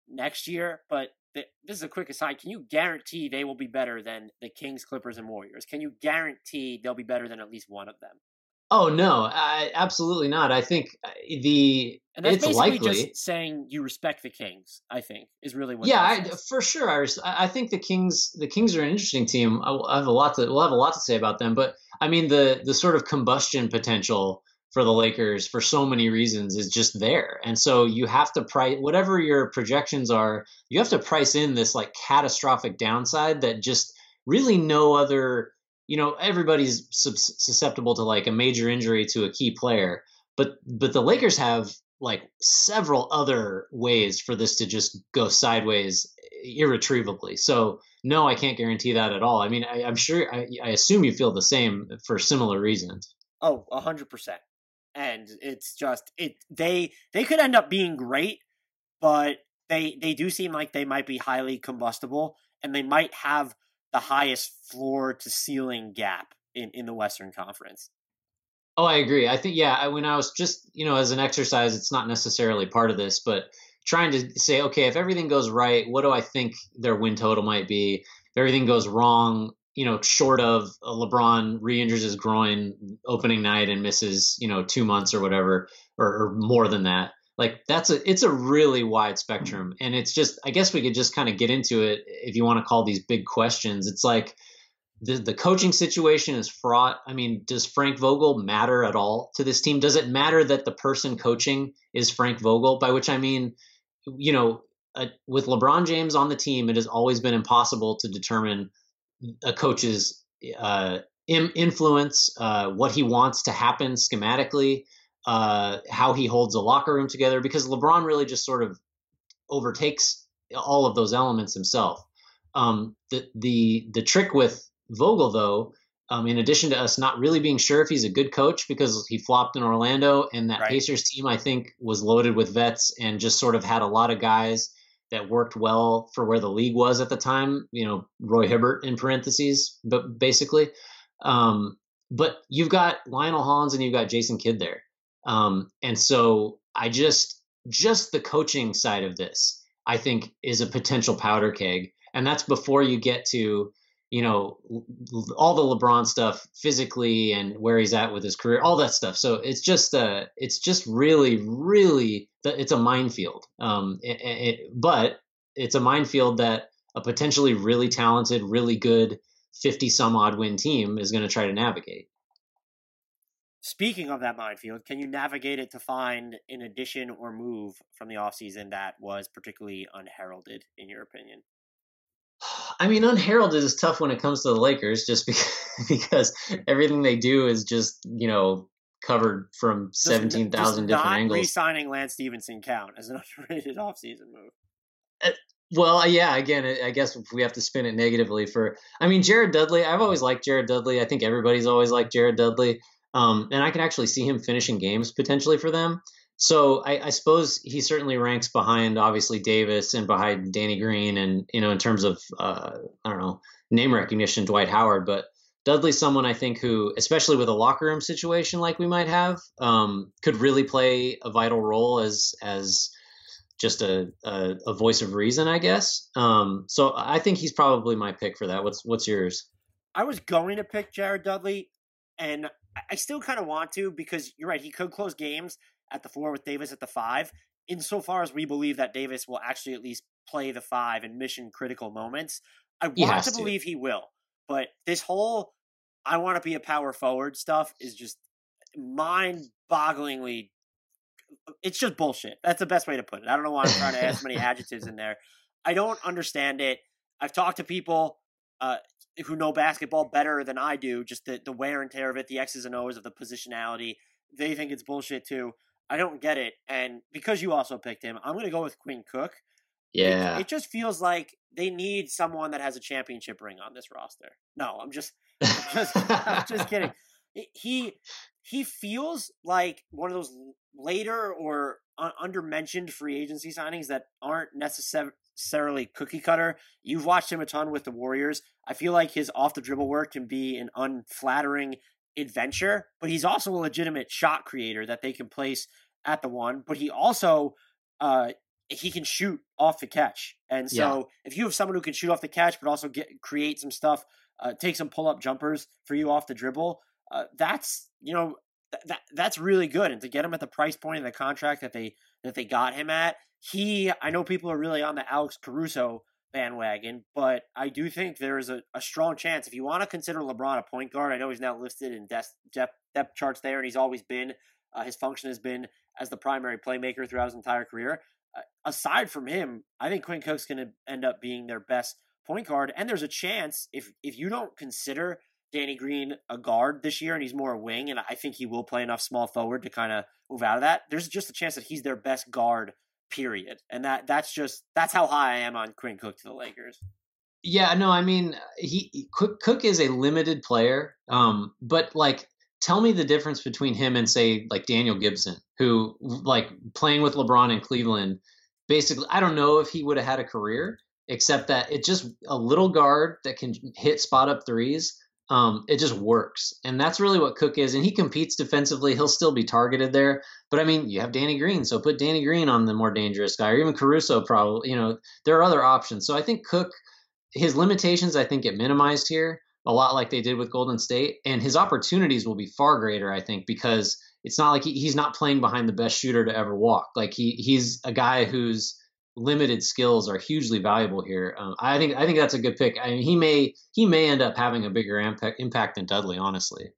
next year, but this is a quick aside. Can you guarantee they will be better than the Kings, Clippers, and Warriors? Can you guarantee they'll be better than at least one of them? Oh no, I, absolutely not. I think uh, the and that's it's basically likely just saying you respect the Kings. I think is really what. Yeah, I, for sure. I, I think the Kings the Kings are an interesting team. I, I have a lot to we'll have a lot to say about them, but I mean the the sort of combustion potential for the Lakers for so many reasons is just there. And so you have to price whatever your projections are, you have to price in this like catastrophic downside that just really no other you know everybody's susceptible to like a major injury to a key player but but the lakers have like several other ways for this to just go sideways eh, irretrievably. So no i can't guarantee that at all. I mean I, am sure I, I assume you feel the same for similar reasons. Oh 100% and it's just it they they could end up being great but they they do seem like they might be highly combustible and they might have the highest floor to ceiling gap in, in the Western Conference. Oh, I agree. I think yeah. I, when I was just you know as an exercise, it's not necessarily part of this, but trying to say, okay, if everything goes right, what do I think their win total might be? If everything goes wrong, you know, short of LeBron re-injures his groin opening night and misses, you know, two months or whatever, or, or more than that, like that's a it's a really wide spectrum and it's just i guess we could just kind of get into it if you want to call these big questions. It's like the the coaching situation is fraught. I mean does frank vogel matter at all to this team? Does it matter that the person coaching is frank vogel? By which i mean you know with lebron james on the team it has always been impossible to determine a coach's uh, influence uh, what he wants to happen schematically uh, how he holds a locker room together because LeBron really just sort of overtakes all of those elements himself. Um, the the the trick with Vogel though, um, in addition to us not really being sure if he's a good coach because he flopped in Orlando and that right. Pacers team I think was loaded with vets and just sort of had a lot of guys that worked well for where the league was at the time. You know, Roy Hibbert in parentheses, but basically. Um, but you've got Lionel Hollins and you've got Jason Kidd there. Um, and so I just just the coaching side of this, I think, is a potential powder keg, and that's before you get to you know all the LeBron stuff physically and where he's at with his career, all that stuff. So it's just uh it's just really really it's a minefield. Um, it, it, but it's a minefield that a potentially really talented, really good 50 some odd win team is going to try to navigate. Speaking of that minefield, can you navigate it to find an addition or move from the offseason that was particularly unheralded, in your opinion? I mean, unheralded is tough when it comes to the Lakers, just because, because everything they do is just you know covered from seventeen thousand different angles. Re-signing Lance Stephenson count as an underrated offseason move. Uh, well, yeah. Again, I guess we have to spin it negatively for, I mean, Jared Dudley. I've always liked Jared Dudley. I think everybody's always liked Jared Dudley. Um, and I can actually see him finishing games potentially for them. so I, I, suppose he certainly ranks behind obviously Davis and behind Danny Green and you know in terms of uh, I don't know name recognition Dwight Howard, but Dudley's someone I think who, especially with a locker room situation like we might have, um, could really play a vital role as as just a, a, a voice of reason, I guess. Um, so I think he's probably my pick for that. What's what's yours? I was going to pick Jared Dudley, and I still kind of want to because you're right. He could close games at the four with Davis at the five. Insofar as we believe that Davis will actually at least play the five in mission critical moments, I want to, to believe he will. But this whole I want to be a power forward stuff is just mind bogglingly it's just bullshit. That's the best way to put it. I don't know why I'm trying to add so many adjectives in there. I don't understand it. I've talked to people uh, who know basketball better than I do, just the, the wear and tear of it, the X's and O's of the positionality. They think it's bullshit too. I don't get it. And because you also picked him, I'm going to go with Quinn Cook. Yeah. It, it, just feels like they need someone that has a championship ring on this roster. No, I'm just, I'm just, I'm just kidding. He he feels like one of those later or under mentioned free agency signings that aren't necessarily cookie cutter. You've watched him a ton with the Warriors. I feel like his off the dribble work can be an unflattering adventure, but he's also a legitimate shot creator that they can place at the one. But he also uh, he can shoot off the catch, and so yeah. if you have someone who can shoot off the catch but also get create some stuff, uh, take some pull up jumpers for you off the dribble, uh, that's you know th- that that's really good. And to get him at the price point of the contract that they that they got him at, he I know people are really on the Alex Caruso bandwagon, but I do think there is a, a strong chance if you want to consider LeBron a point guard. I know he's now listed in depth depth, depth charts there, and he's always been uh, his function has been as the primary playmaker throughout his entire career. Uh, aside from him, I think Quinn Cook's going to end up being their best point guard, and there's a chance if if you don't consider Danny Green a guard this year and he's more a wing, and I think he will play enough small forward to kind of move out of that. There's just a chance that he's their best guard, period. And that that's just that's how high I am on Quinn Cook to the Lakers. Yeah, no, I mean he Cook, Cook is a limited player, um, but like tell me the difference between him and say like Daniel Gibson, who like playing with LeBron in Cleveland. Basically, I don't know if he would have had a career, except that it's just a little guard that can hit spot up threes um, it just works. And that's really what Cook is. And he competes defensively. He'll still be targeted there. But I mean, you have Danny Green, so put Danny Green on the more dangerous guy, or even Caruso, probably. You know, there are other options. So I think Cook, his limitations, I think, get minimized here a lot like they did with Golden State. And his opportunities will be far greater, I think, because it's not like he, he's not playing behind the best shooter to ever walk. Like he he's a guy who's limited skills are hugely valuable here. Um, I think I think that's a good pick. I mean, he may he may end up having a bigger impact, impact than Dudley, honestly.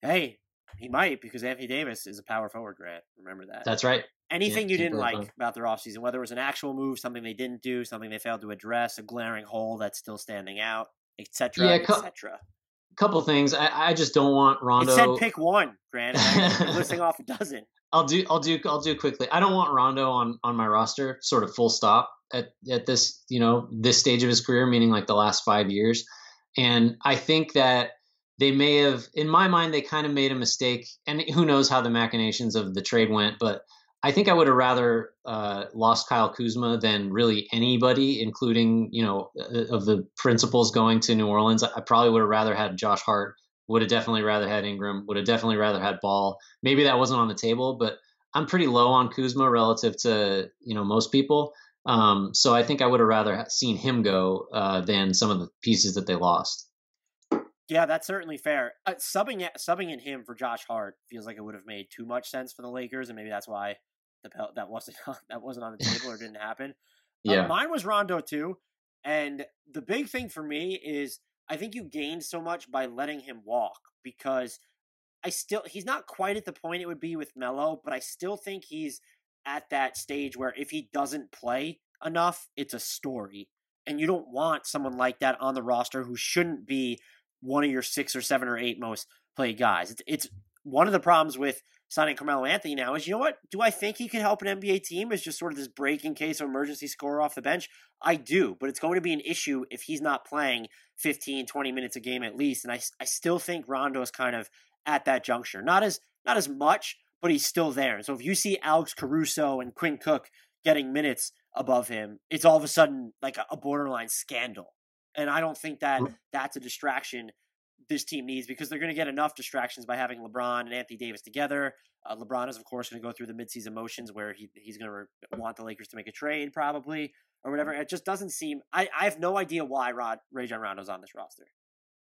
Hey, he might because Anthony Davis is a power forward, Grant. Remember that. That's right. Anything yeah, you didn't like about their offseason, whether it was an actual move, something they didn't do, something they failed to address, a glaring hole that's still standing out, etc., yeah, etc. couple things. I, I, just don't want Rondo. It said pick one, Grant. listing off a dozen. I'll do I'll do I'll do quickly. I don't want Rondo on on my roster, sort of full stop at at this you know this stage of his career, meaning like the last five years. And I think that they may have, in my mind, they kind of made a mistake. And who knows how the machinations of the trade went, but I think I would have rather uh, lost Kyle Kuzma than really anybody, including you know uh, of the principals going to New Orleans. I probably would have rather had Josh Hart would have definitely rather had Ingram. Would have definitely rather had Ball. Maybe that wasn't on the table, but I'm pretty low on Kuzma relative to you know most people. Um, so I think I would have rather seen him go uh, than some of the pieces that they lost. Yeah, that's certainly fair. Uh, subbing subbing in him for Josh Hart feels like it would have made too much sense for the Lakers, and maybe that's why the that wasn't that wasn't on the table or didn't happen. Uh, yeah, mine was Rondo too, and the big thing for me is I think you gained so much by letting him walk because I still he's not quite at the point it would be with Melo, but I still think he's at that stage where if he doesn't play enough, it's a story. And you don't want someone like that on the roster who shouldn't be one of your six or seven or eight most played guys. It's, it's one of the problems with signing Carmelo Anthony now is you know what? Do I think he can help an NBA team as just sort of this breaking case of emergency scorer off the bench? I do, but it's going to be an issue if he's not playing 15, 20 minutes a game at least. And I, I still think Rondo is kind of at that juncture. Not as not as much, but he's still there. So if you see Alex Caruso and Quinn Cook getting minutes above him, it's all of a sudden like a, borderline scandal. And I don't think that mm. that's a distraction this team needs because they're going to get enough distractions by having LeBron and Anthony Davis together. Uh, LeBron is, of course, going to go through the midseason motions where he, he's going to re- want the Lakers to make a trade, probably, or whatever. It just doesn't seem. I, I have no idea why Rod Rajon Rondo's on this roster.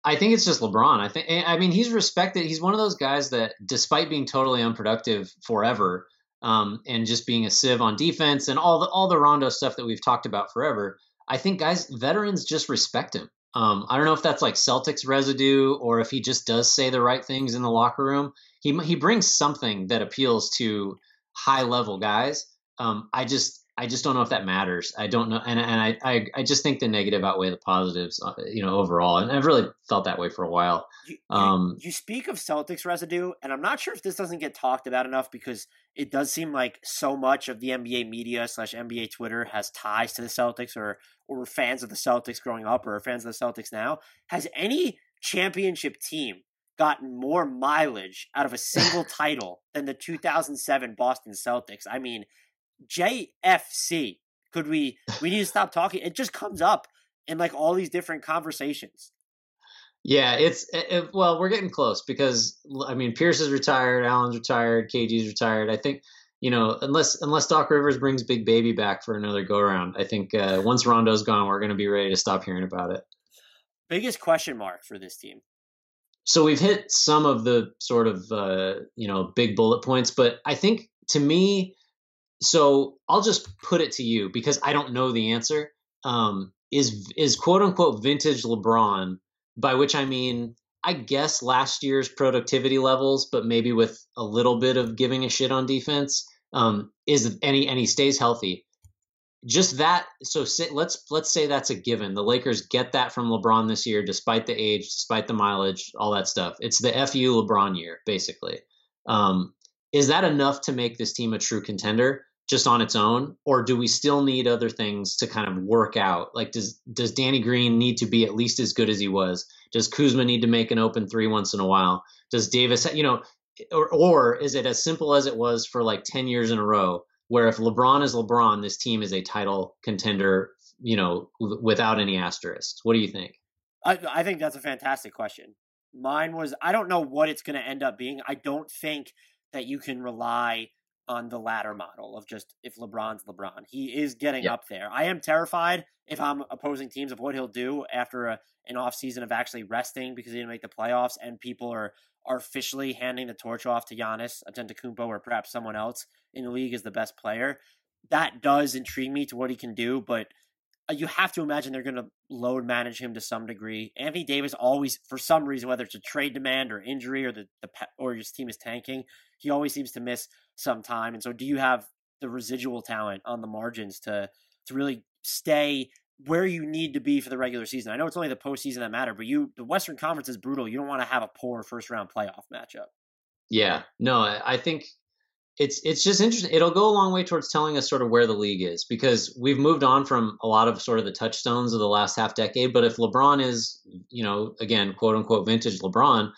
I think it's just LeBron. I think I mean he's respected. He's one of those guys that, despite being totally unproductive forever, um, and just being a sieve on defense and all the all the Rondo stuff that we've talked about forever, I think guys veterans just respect him. Um, I don't know if that's like Celtics residue or if he just does say the right things in the locker room. He he brings something that appeals to high level guys. Um, I just I just don't know if that matters. I don't know, and and I I, I just think the negative outweigh the positives, uh, you know, overall. And I've really felt that way for a while. You, um, you, you speak of Celtics residue, and I'm not sure if this doesn't get talked about enough because it does seem like so much of the NBA media slash NBA Twitter has ties to the Celtics or or fans of the Celtics growing up or fans of the Celtics now. Has any championship team gotten more mileage out of a single title than the 2007 Boston Celtics? I mean JFC. Could we? We need to stop talking. It just comes up in like all these different conversations. Yeah, it's it, well, we're getting close because I mean, Pierce is retired, Allen's retired, KG's retired. I think you know, unless unless Doc Rivers brings Big Baby back for another go around, I think uh, once Rondo's gone, we're going to be ready to stop hearing about it. Biggest question mark for this team. So we've hit some of the sort of uh, you know big bullet points, but I think to me so I'll just put it to you because I don't know the answer. Um, is is quote unquote vintage LeBron, by which I mean I guess last year's productivity levels, but maybe with a little bit of giving a shit on defense. Um, is any and he stays healthy. Just that. So let's let's say that's a given. The Lakers get that from LeBron this year, despite the age, despite the mileage, all that stuff. It's the fu LeBron year, basically. Um, is that enough to make this team a true contender just on its own? Or do we still need other things to kind of work out? Like does does Danny Green need to be at least as good as he was? Does Kuzma need to make an open 3 once in a while? Does Davis you know or or is it as simple as it was for like 10 years in a row where if LeBron is LeBron this team is a title contender you know without any asterisks? What do you think? I, I think that's a fantastic question. Mine was I don't know what it's going to end up being. I don't think that you can rely on the latter model of just if LeBron's LeBron. He is getting yep. up there. I am terrified if I'm opposing teams of what he'll do after a, an off season of actually resting because he didn't make the playoffs and people are, are officially handing the torch off to Giannis Antetokounmpo or perhaps someone else in the league is the best player. That does intrigue me to what he can do, but uh, you have to imagine they're going to load manage him to some degree. Anthony Davis always, for some reason, whether it's a trade demand or injury or the, the or his team is tanking, he always seems to miss some time. And so, do you have the residual talent on the margins to to really stay where you need to be for the regular season? I know it's only the postseason that matter, but you the Western Conference is brutal. You don't want to have a poor first round playoff matchup. Yeah, no, I think it's it's just interesting. It'll go a long way towards telling us sort of where the league is because we've moved on from a lot of sort of the touchstones of the last half decade. But if LeBron is, you know, again, quote unquote vintage LeBron,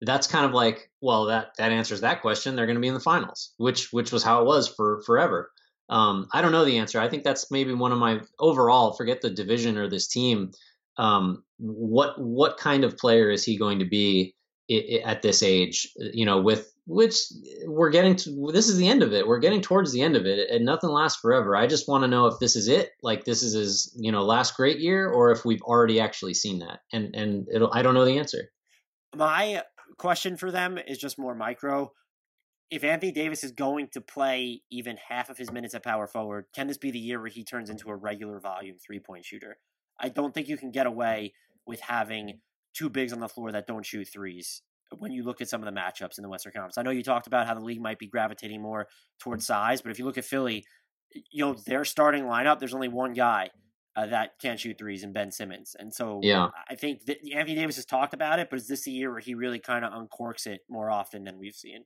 that's kind of like, well, that that answers that question. They're going to be in the finals, which which was how it was for forever. Um, I don't know the answer. I think that's maybe one of my overall. Forget the division or this team. Um, what what kind of player is he going to be at this age? You know, with which we're getting to this is the end of it we're getting towards the end of it and nothing lasts forever i just want to know if this is it like this is his you know last great year or if we've already actually seen that and and it'll i don't know the answer my question for them is just more micro if anthony davis is going to play even half of his minutes at power forward can this be the year where he turns into a regular volume three point shooter i don't think you can get away with having two bigs on the floor that don't shoot threes when you look at some of the matchups in the Western Conference. I know you talked about how the league might be gravitating more towards size, but if you look at Philly, you know their starting lineup. There's only one guy uh, that can't shoot threes, and Ben Simmons. And so, yeah, I think that Anthony Davis has talked about it, but is this the year where he really kind of uncorks it more often than we've seen?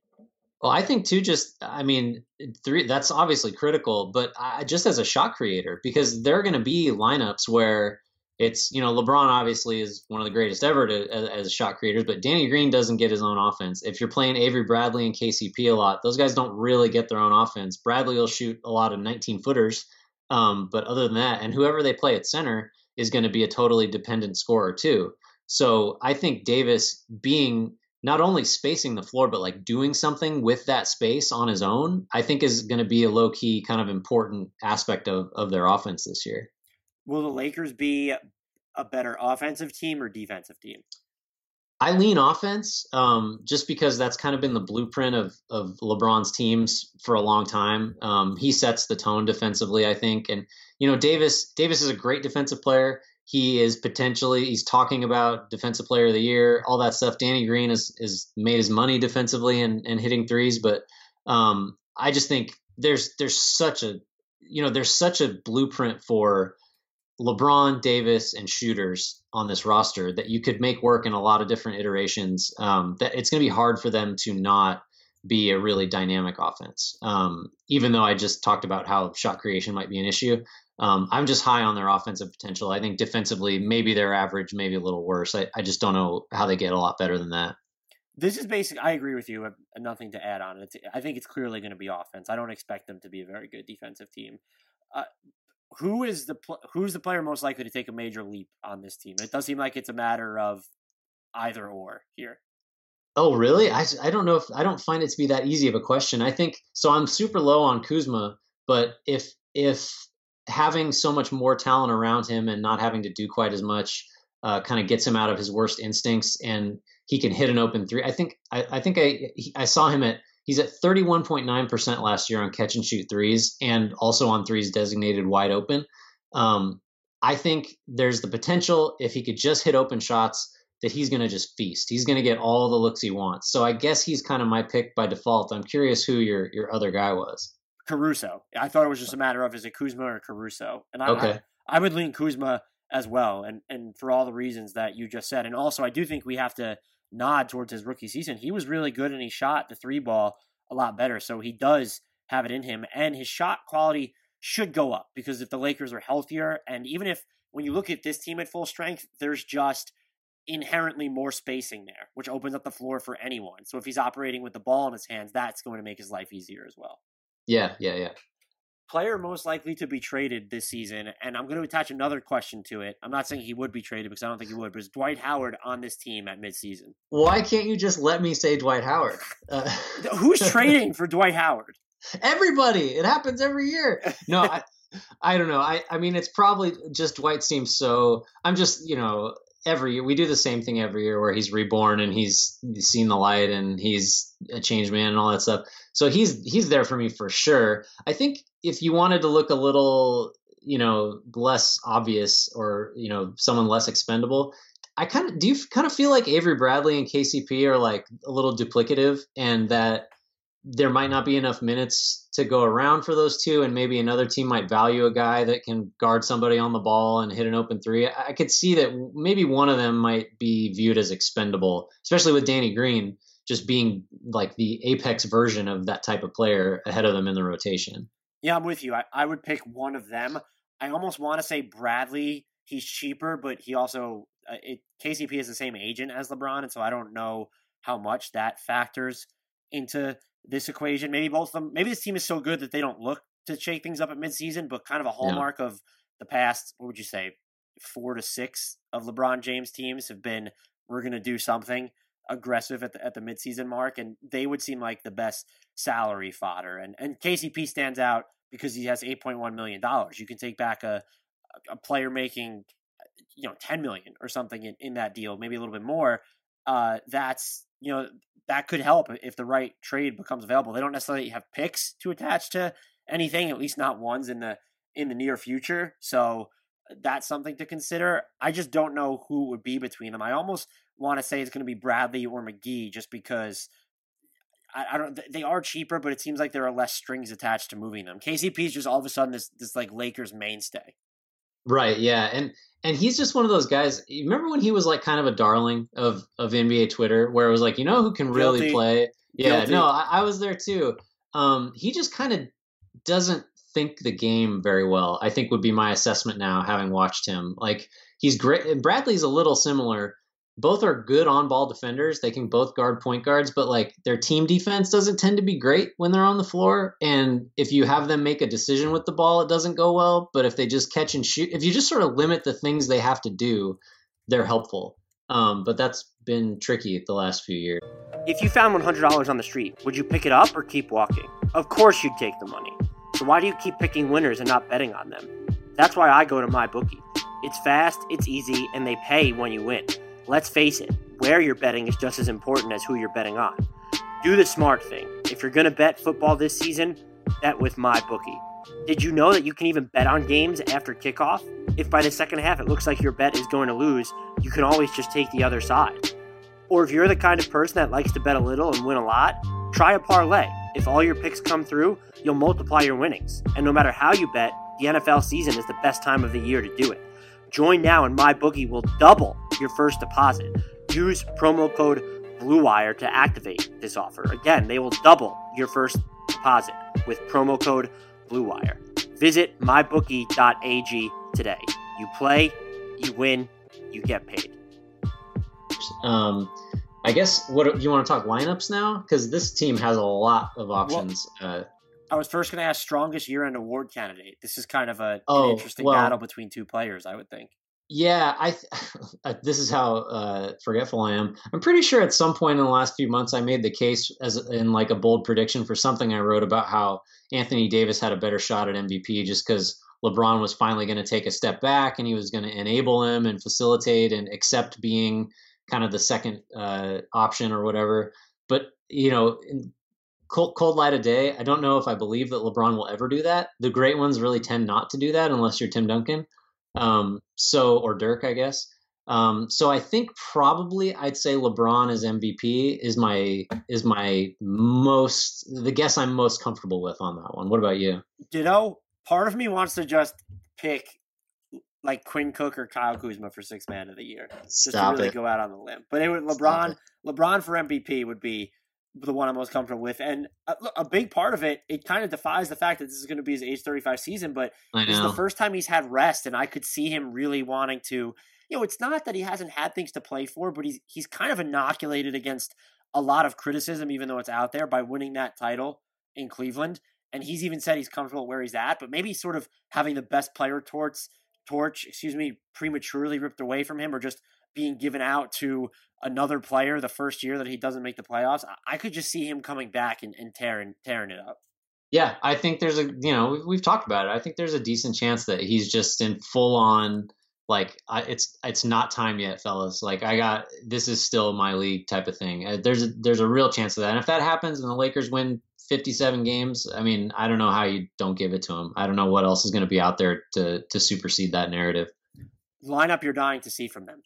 Well, I think too. Just, I mean, three. That's obviously critical, but I, just as a shot creator, because there are going to be lineups where it's you know LeBron obviously is one of the greatest ever to, as, as shot creators, but Danny Green doesn't get his own offense. If you're playing Avery Bradley and KCP a lot, those guys don't really get their own offense. Bradley will shoot a lot of 19 footers, um, but other than that, and whoever they play at center is going to be a totally dependent scorer too. So I think Davis being not only spacing the floor but like doing something with that space on his own, I think is going to be a low key kind of important aspect of of their offense this year. Will the Lakers be a better offensive team or defensive team? I lean offense, um, just because that's kind of been the blueprint of of LeBron's teams for a long time. Um, he sets the tone defensively, I think, and you know Davis Davis is a great defensive player. He is potentially he's talking about defensive player of the year, all that stuff. Danny Green has is made his money defensively and, and hitting threes, but um, I just think there's there's such a you know there's such a blueprint for LeBron, Davis, and shooters on this roster that you could make work in a lot of different iterations. Um, that it's going to be hard for them to not be a really dynamic offense. Um, even though I just talked about how shot creation might be an issue, um, I'm just high on their offensive potential. I think defensively, maybe they're average, maybe a little worse. I, I just don't know how they get a lot better than that. This is basic. I agree with you. Nothing to add on. It's, I think it's clearly going to be offense. I don't expect them to be a very good defensive team. Uh, who is the pl- who's the player most likely to take a major leap on this team? It does seem like it's a matter of either or here. Oh, really? I, I don't know if I don't find it to be that easy of a question. I think so. I'm super low on Kuzma, but if if having so much more talent around him and not having to do quite as much uh, kind of gets him out of his worst instincts, and he can hit an open three. I think I, I think I I saw him at He's at 31.9% last year on catch and shoot threes and also on threes designated wide open. Um, I think there's the potential if he could just hit open shots that he's going to just feast. He's going to get all the looks he wants. So I guess he's kind of my pick by default. I'm curious who your your other guy was. Caruso. I thought it was just a matter of is it Kuzma or Caruso, and I, okay. I, I would lean Kuzma as well, and and for all the reasons that you just said, and also I do think we have to nod towards his rookie season. He was really good and he shot the three ball a lot better. So he does have it in him, and his shot quality should go up because if the Lakers are healthier, and even if when you look at this team at full strength, there's just inherently more spacing there, which opens up the floor for anyone. So if he's operating with the ball in his hands, that's going to make his life easier as well. Yeah, yeah, yeah player most likely to be traded this season, and I'm going to attach another question to it. I'm not saying he would be traded because I don't think he would, but is Dwight Howard on this team at midseason? Why can't you just let me say Dwight Howard? Uh, Who's trading for Dwight Howard? Everybody. It happens every year. No, I, I don't know. I, I mean, it's probably just Dwight seems so. I'm just, you know, every year we do the same thing every year where he's reborn and he's, seen the light and he's a changed man and all that stuff. So he's he's there for me for sure. I think if you wanted to look a little, you know, less obvious or you know someone less expendable, I kind of do you kind of feel like Avery Bradley and KCP are like a little duplicative, and that there might not be enough minutes to go around for those two, and maybe another team might value a guy that can guard somebody on the ball and hit an open three. I could see that maybe one of them might be viewed as expendable, especially with Danny Green just being like the apex version of that type of player ahead of them in the rotation. Yeah, I'm with you. I, I would pick one of them. I almost want to say Bradley. He's cheaper, but he also uh, it, KCP is the same agent as LeBron, and so I don't know how much that factors into this equation. Maybe both of them. Maybe this team is so good that they don't look to shake things up at midseason, but kind of a hallmark yeah. of the past. What would you say? Four to six of LeBron James teams have been we're going to do something aggressive at the at the midseason mark, and they would seem like the best salary fodder. And and KCP stands out because he has eight point one million dollars. You can take back a a player making you know ten million or something in, in that deal, maybe a little bit more. Uh, that's you know that could help if the right trade becomes available. They don't necessarily have picks to attach to anything, at least not ones in the in the near future. So uh, that's something to consider. I just don't know who it would be between them. I almost want to say it's going to be Bradley or McGee just because I, I, don't. They are cheaper, but it seems like there are less strings attached to moving them. KCP is just all of a sudden this this like Lakers mainstay. Right. Yeah. And and he's just one of those guys. You remember when he was like kind of a darling of of NBA Twitter, where it was like, you know, who can really Guilty. play? Yeah. Guilty. No, I, I was there too. Um, he just kind of doesn't think the game very well. I think would be my assessment now, having watched him. Like he's great. Bradley's a little similar. Both are good on ball defenders. They can both guard point guards, but like their team defense doesn't tend to be great when they're on the floor. And if you have them make a decision with the ball, it doesn't go well. But if they just catch and shoot, if you just sort of limit the things they have to do, they're helpful. Um, but that's been tricky the last few years. If you found $100 on the street, would you pick it up or keep walking? Of course you'd take the money. So why do you keep picking winners and not betting on them? That's why I go to MyBookie. It's fast, it's easy, and they pay when you win. Let's face it, where you're betting is just as important as who you're betting on. Do the smart thing. If you're going to bet football this season, bet with MyBookie. Did you know that you can even bet on games after kickoff? If by the second half it looks like your bet is going to lose, you can always just take the other side. Or if you're the kind of person that likes to bet a little and win a lot, try a parlay. If all your picks come through, you'll multiply your winnings. And no matter how you bet, the NFL season is the best time of the year to do it. Join now and MyBookie will double your first deposit. Use promo code BLUEWIRE to activate this offer. Again, they will double your first deposit with promo code BLUEWIRE. Visit mybookie.ag today. You play, you win, you get paid. Um, I guess what you want to talk lineups now because this team has a lot of options. Well, uh, I was first going to ask strongest year-end award candidate. This is kind of a, oh, an interesting well, battle between two players, I would think. Yeah, I. Th- this is how uh, forgetful I am. I'm pretty sure at some point in the last few months, I made the case as in like a bold prediction for something I wrote about how Anthony Davis had a better shot at MVP just because LeBron was finally going to take a step back and he was going to enable him and facilitate and accept being kind of the second uh, option or whatever. But you know, cold, cold light of day, I don't know if I believe that LeBron will ever do that. The great ones really tend not to do that unless you're Tim Duncan, um, so or Dirk, I guess. Um, so I think probably I'd say LeBron as MVP is my is my most the guess I'm most comfortable with on that one. What about you? You know, part of me wants to just pick like Quinn Cook or Kyle Kuzma for six man of the year. Just to really it. go out on the limb. But it would LeBron LeBron for MVP would be the one I'm most comfortable with. And uh, a, a, big part of it, it kind of defies the fact that this is going to be his age 35 season, but it's the first time he's had rest, and I could see him really wanting to. You know, it's not that he hasn't had things to play for, but he's he's kind of inoculated against a lot of criticism, even though it's out there, by winning that title in Cleveland. And he's even said he's comfortable where he's at, but maybe sort of having the best player torch, torch, excuse me, prematurely ripped away from him, or just being given out to another player the first year that he doesn't make the playoffs, I could just see him coming back and, and tearing tearing it up. Yeah, I think there's a you know we've talked about it. I think there's a decent chance that he's just in full on like I, it's it's not time yet, fellas. Like I got this is still my league type of thing. Uh, there's a, there's a real chance of that. And if that happens and the Lakers win 57 games, I mean I don't know how you don't give it to him. I don't know what else is going to be out there to to supersede that narrative. Lineup you're dying to see from them.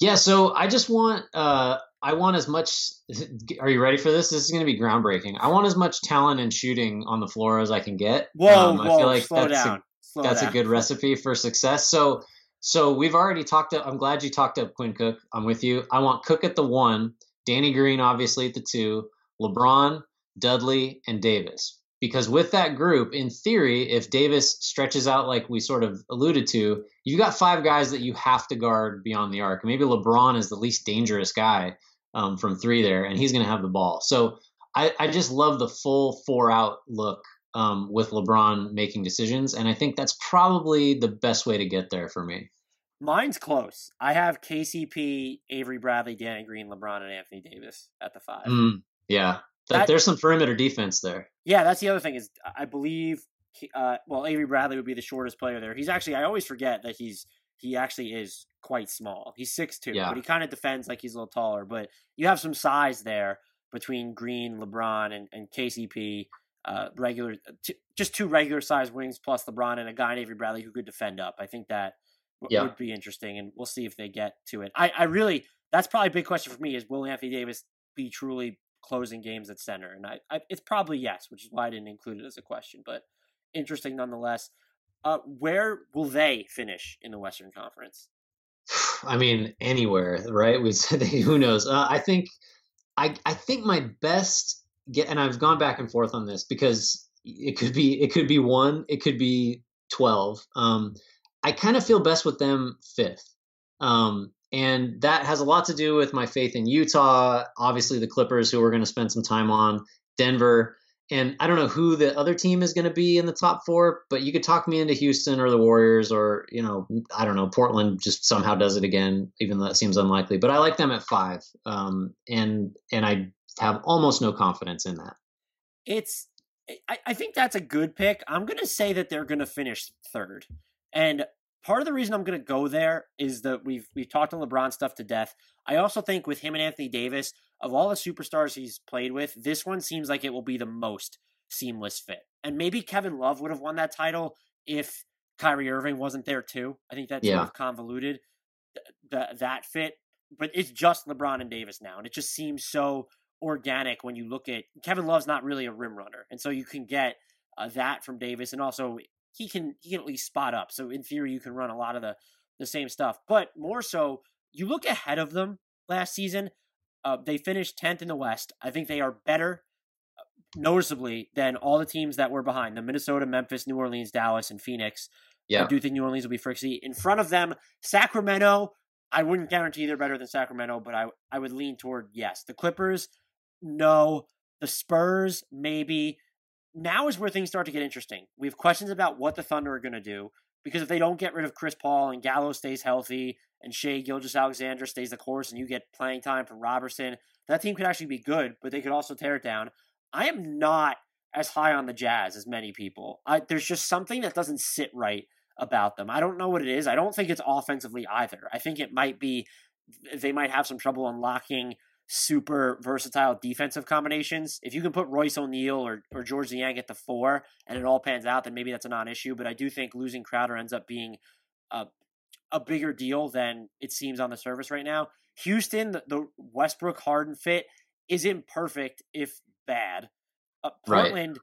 Yeah, so I just want uh I want as much are you ready for this? This is going to be groundbreaking. I want as much talent and shooting on the floor as I can get. Whoa, um, I whoa, feel like slow that's down. A, slow that's down. a good recipe for success. So so we've already talked up I'm glad you talked up Quinn Cook. I'm with you. I want Cook at the 1, Danny Green obviously at the 2, LeBron, Dudley and Davis because with that group, in theory, if Davis stretches out like we sort of alluded to, you've got five guys that you have to guard beyond the arc. Maybe LeBron is the least dangerous guy um, from three there, and he's going to have the ball. So I, I, just love the full four out look um, with LeBron making decisions, and I think that's probably the best way to get there for me. Mine's close. I have KCP, Avery Bradley, Danny Green, LeBron, and Anthony Davis at the five. Mm, yeah, that, there's some perimeter defense there. Yeah, that's the other thing is I believe uh, well Avery Bradley would be the shortest player there. He's actually I always forget that he's he actually is quite small. He's six two, yeah. but he kind of defends like he's a little taller. But you have some size there between Green, LeBron, and, and KCP. Uh, regular, t- just two regular size wings plus LeBron and a guy in Avery Bradley who could defend up. I think that w- yeah. would be interesting, and we'll see if they get to it. I, I really, that's probably a big question for me: is will Anthony Davis be truly closing games at center? And I, I, it's probably yes, which is why I didn't include it as a question, but interesting nonetheless. Uh, where will they finish in the Western Conference? I mean, anywhere, right? We said who knows. Uh, I think, I I think my best get, and I've gone back and forth on this because it could be it could be one, it could be twelve. Um, I I kind of feel best with them fifth. Um, and that has a lot to do with my faith in Utah, obviously the Clippers, who we're going to spend some time on, Denver. And I don't know who the other team is going to be in the top four, but you could talk me into Houston or the Warriors or, you know, I don't know, Portland just somehow does it again, even though that seems unlikely. But I like them at five. Um, and and I have almost no confidence in that. It's I, I think that's a good pick. I'm gonna say that they're gonna finish third. And part of the reason I'm going to go there is that we've we've talked on LeBron stuff to death. I also think with him and Anthony Davis, of all the superstars he's played with, this one seems like it will be the most seamless fit. And maybe Kevin Love would have won that title if Kyrie Irving wasn't there too. I think that's yeah. sort of convoluted th- that fit, but it's just LeBron and Davis now, and it just seems so organic when you look at Kevin Love's not really a rim runner, and so you can get uh, that from Davis, and also he can he can at least spot up. So in theory, you can run a lot of the the same stuff. But more so, you look ahead of them last season. Uh, they finished tenth in the West. I think they are better, uh, noticeably, than all the teams that were behind the Minnesota, Memphis, New Orleans, Dallas, and Phoenix. Yeah. I do think New Orleans will be frisky. In front of them, Sacramento. I wouldn't guarantee they're better than Sacramento, but I I would lean toward yes. The Clippers, no. The Spurs, maybe now is where things start to get interesting. We have questions about what the Thunder are going to do because if they don't get rid of Chris Paul and Gallo stays healthy and Shai Gilgeous-Alexander stays the course and you get playing time for Roberson, that team could actually be good, but they could also tear it down. I am not as high on the Jazz as many people. I, there's just something that doesn't sit right about them. I don't know what it is. I don't think it's offensively either. I think it might be they might have some trouble unlocking super versatile defensive combinations. If you can put Royce O'Neal or, or Georges Niang at the four and it all pans out, then maybe that's a non issue. But I do think losing Crowder ends up being a, a bigger deal than it seems on the surface right now. Houston, the, the Westbrook Harden fit isn't perfect if bad. Uh, Portland,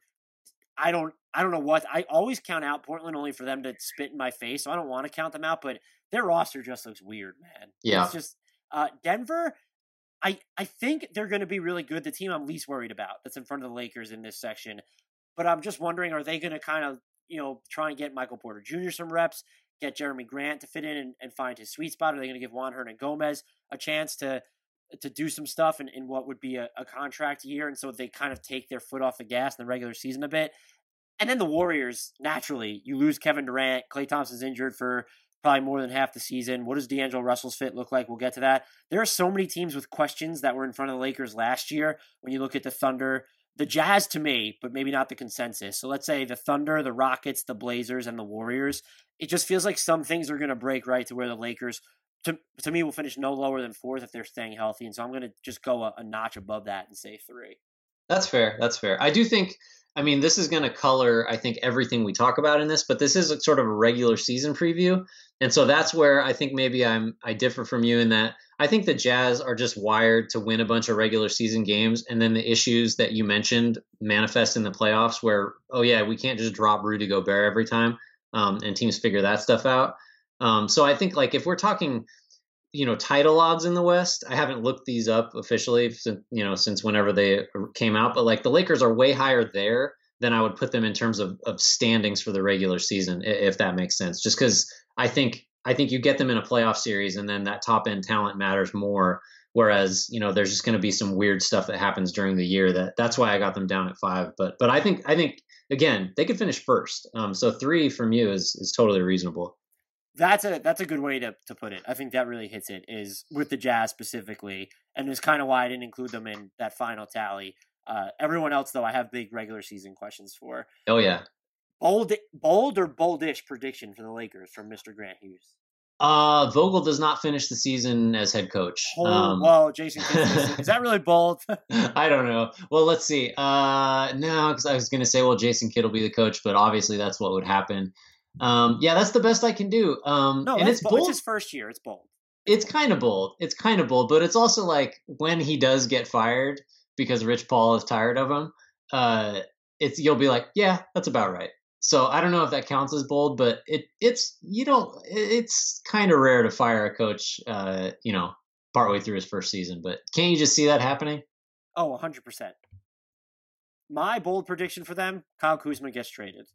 right. I don't I don't know what I always count out Portland only for them to spit in my face, so I don't want to count them out, but their roster just looks weird, man. Yeah. It's just uh, Denver, I I think they're going to be really good. The team I'm least worried about that's in front of the Lakers in this section, but I'm just wondering, are they going to kind of you know try and get Michael Porter Jr. some reps, get Jerami Grant to fit in and, and find his sweet spot? Are they going to give Juan Hernangomez a chance to to do some stuff in, in what would be a, a contract year, and so they kind of take their foot off the gas in the regular season a bit. And then the Warriors, naturally, you lose Kevin Durant. Klay Thompson's injured for probably more than half the season. What does D'Angelo Russell's fit look like? We'll get to that. There are so many teams with questions that were in front of the Lakers last year. When you look at the Thunder, the Jazz to me, but maybe not the consensus. So let's say the Thunder, the Rockets, the Blazers, and the Warriors. It just feels like some things are going to break right to where the Lakers, to, to me, will finish no lower than fourth if they're staying healthy. And so I'm going to just go a, a notch above that and say three. That's fair. That's fair. I do think I mean, this is going to color, I think, everything we talk about in this, but this is sort of a regular season preview. And so that's where I think maybe I'm I differ from you in that I think the Jazz are just wired to win a bunch of regular season games, and then the issues that you mentioned manifest in the playoffs, where oh yeah, we can't just drop Rudy Gobert every time, um, and teams figure that stuff out. Um, so I think like if we're talking you know title odds in the West. I haven't looked these up officially since you know since whenever they came out, but like the Lakers are way higher there than I would put them in terms of, of standings for the regular season, if that makes sense. Just because I think I think you get them in a playoff series, and then that top end talent matters more. Whereas you know there's just going to be some weird stuff that happens during the year. That that's why I got them down at five. But but I think I think again they could finish first. Um, so three from you is is totally reasonable. That's a that's a good way to, to put it. I think that really hits it is with the Jazz specifically, and is kind of why I didn't include them in that final tally. Uh, everyone else though, I have big regular season questions for. Oh yeah, bold bold or boldish prediction for the Lakers from Mister Grant Hughes. Uh, Vogel does not finish the season as head coach. Oh, um, well, Jason, is that really bold? I don't know. Well, let's see. Uh, no, because I was going to say, well, Jason Kidd will be the coach, but obviously that's what would happen. Um, yeah, that's the best I can do. Um, no, and it's bold. It's his first year. It's bold. It's kind of bold. It's kind of bold, but it's also like when he does get fired because Rich Paul is tired of him. Uh, it's you'll be like, yeah, that's about right. So I don't know if that counts as bold, but it it's you know it's kind of rare to fire a coach, uh, you know, partway through his first season. But can't you just see that happening? Oh, 100 percent. My bold prediction for them: Kyle Kuzma gets traded.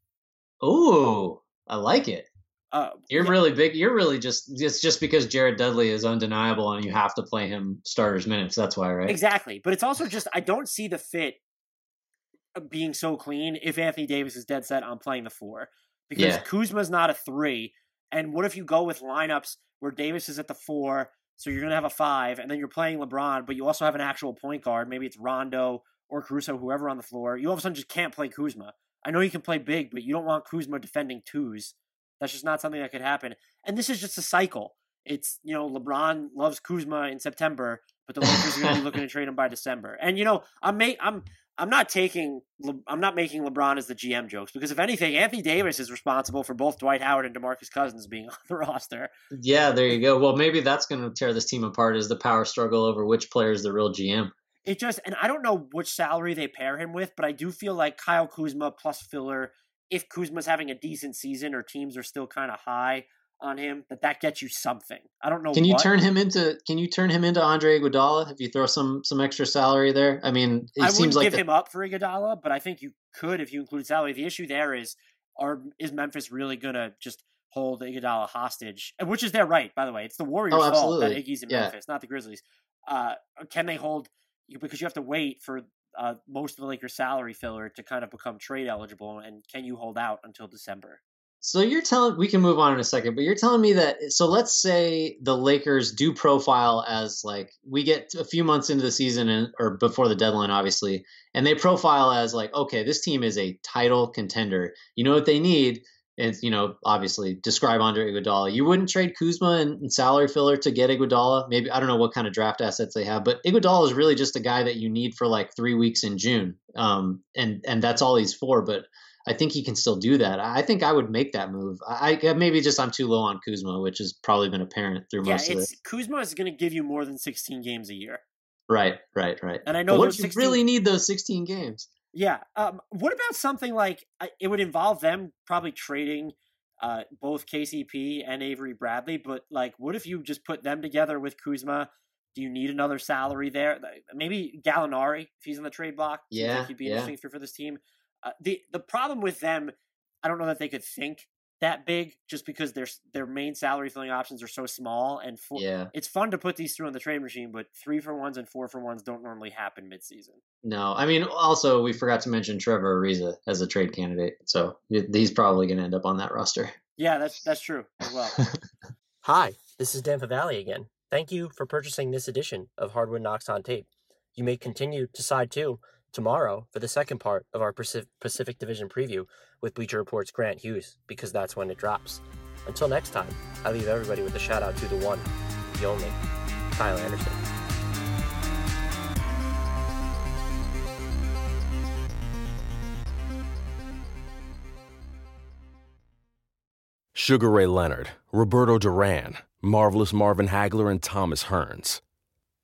Ooh, I like it. Uh, You're yeah, really big. You're really just it's just because Jared Dudley is undeniable and you have to play him starters minutes. That's why, right? exactly. But it's also just I don't see the fit being so clean if Anthony Davis is dead set on playing the four because Yeah. Kuzma's not a three. And what if you go with lineups where Davis is at the four, so you're gonna have a five, and then you're playing LeBron, but you also have an actual point guard. Maybe it's Rondo or Caruso, whoever on the floor. You all of a sudden just can't play Kuzma. I know you can play big, but you don't want Kuzma defending twos. That's just not something that could happen. And this is just a cycle. It's you know LeBron loves Kuzma in September, but the Lakers are going to be looking to trade him by December. And you know I'm ma- I'm I'm not taking Le- I'm not making LeBron as the GM jokes because if anything, Anthony Davis is responsible for both Dwight Howard and DeMarcus Cousins being on the roster. Yeah, there you go. Well, maybe that's going to tear this team apart is the power struggle over which player is the real GM. It just and I don't know which salary they pair him with, but I do feel like Kyle Kuzma plus filler. If Kuzma's having a decent season or teams are still kind of high on him, that that gets you something. I don't know. Can you what. turn him into Can you turn him into Andre Iguodala if you throw some some extra salary there? I mean, it I seems wouldn't like give the- him up for Iguodala, but I think you could if you include salary. The issue there is, are is Memphis really gonna just hold Iguodala hostage? Which is their right, by the way. It's the Warriors' Oh, fault that. Iggy's in Yeah. Memphis, not the Grizzlies. Uh, can they hold? Because you have to wait for uh, most of the Lakers' salary filler to kind of become trade eligible, and can you hold out until December? So you're telling we can move on in a second, but you're telling me that so let's say the Lakers do profile as like we get a few months into the season and or before the deadline obviously, and they profile as like okay, this team is a title contender. You know what they need? And you know, obviously, describe Andre Iguodala. You wouldn't trade Kuzma and, and salary filler to get Iguodala. Maybe I don't know what kind of draft assets they have, but Iguodala is really just a guy that you need for like three weeks in June, um, and and that's all he's for. But I think he can still do that. I think I would make that move. I, I maybe just I'm too low on Kuzma, which has probably been apparent through Yeah, most of this. Kuzma is going to give you more than 16 games a year. Right, right, right. And I know what those if you 16 really need those 16 games? Yeah. Um, what about something like it would involve them probably trading uh, both KCP and Avery Bradley, but like, what if you just put them together with Kuzma? Do you need another salary there? Maybe Gallinari, if he's on the trade block, Yeah, he'd be yeah. interesting fit for this team. Uh, the the problem with them, I don't know that they could think that big, just because their their main salary filling options are so small and four, Yeah. it's fun to put these through on the trade machine, but three for ones and four for ones don't normally happen midseason. No, I mean, also we forgot to mention Trevor Ariza as a trade candidate, so he's probably going to end up on that roster. Yeah, that's that's true as well. Hi, this is Dan Favale again. Thank you for purchasing this edition of Hardwood Knocks on Tape. You may continue to side two tomorrow for the second part of our Pacific Division preview with Bleacher Report's Grant Hughes, because that's when it drops. Until next time, I leave everybody with a shout out to the one, the only, Kyle Anderson. Sugar Ray Leonard, Roberto Duran, Marvelous Marvin Hagler, and Thomas Hearns.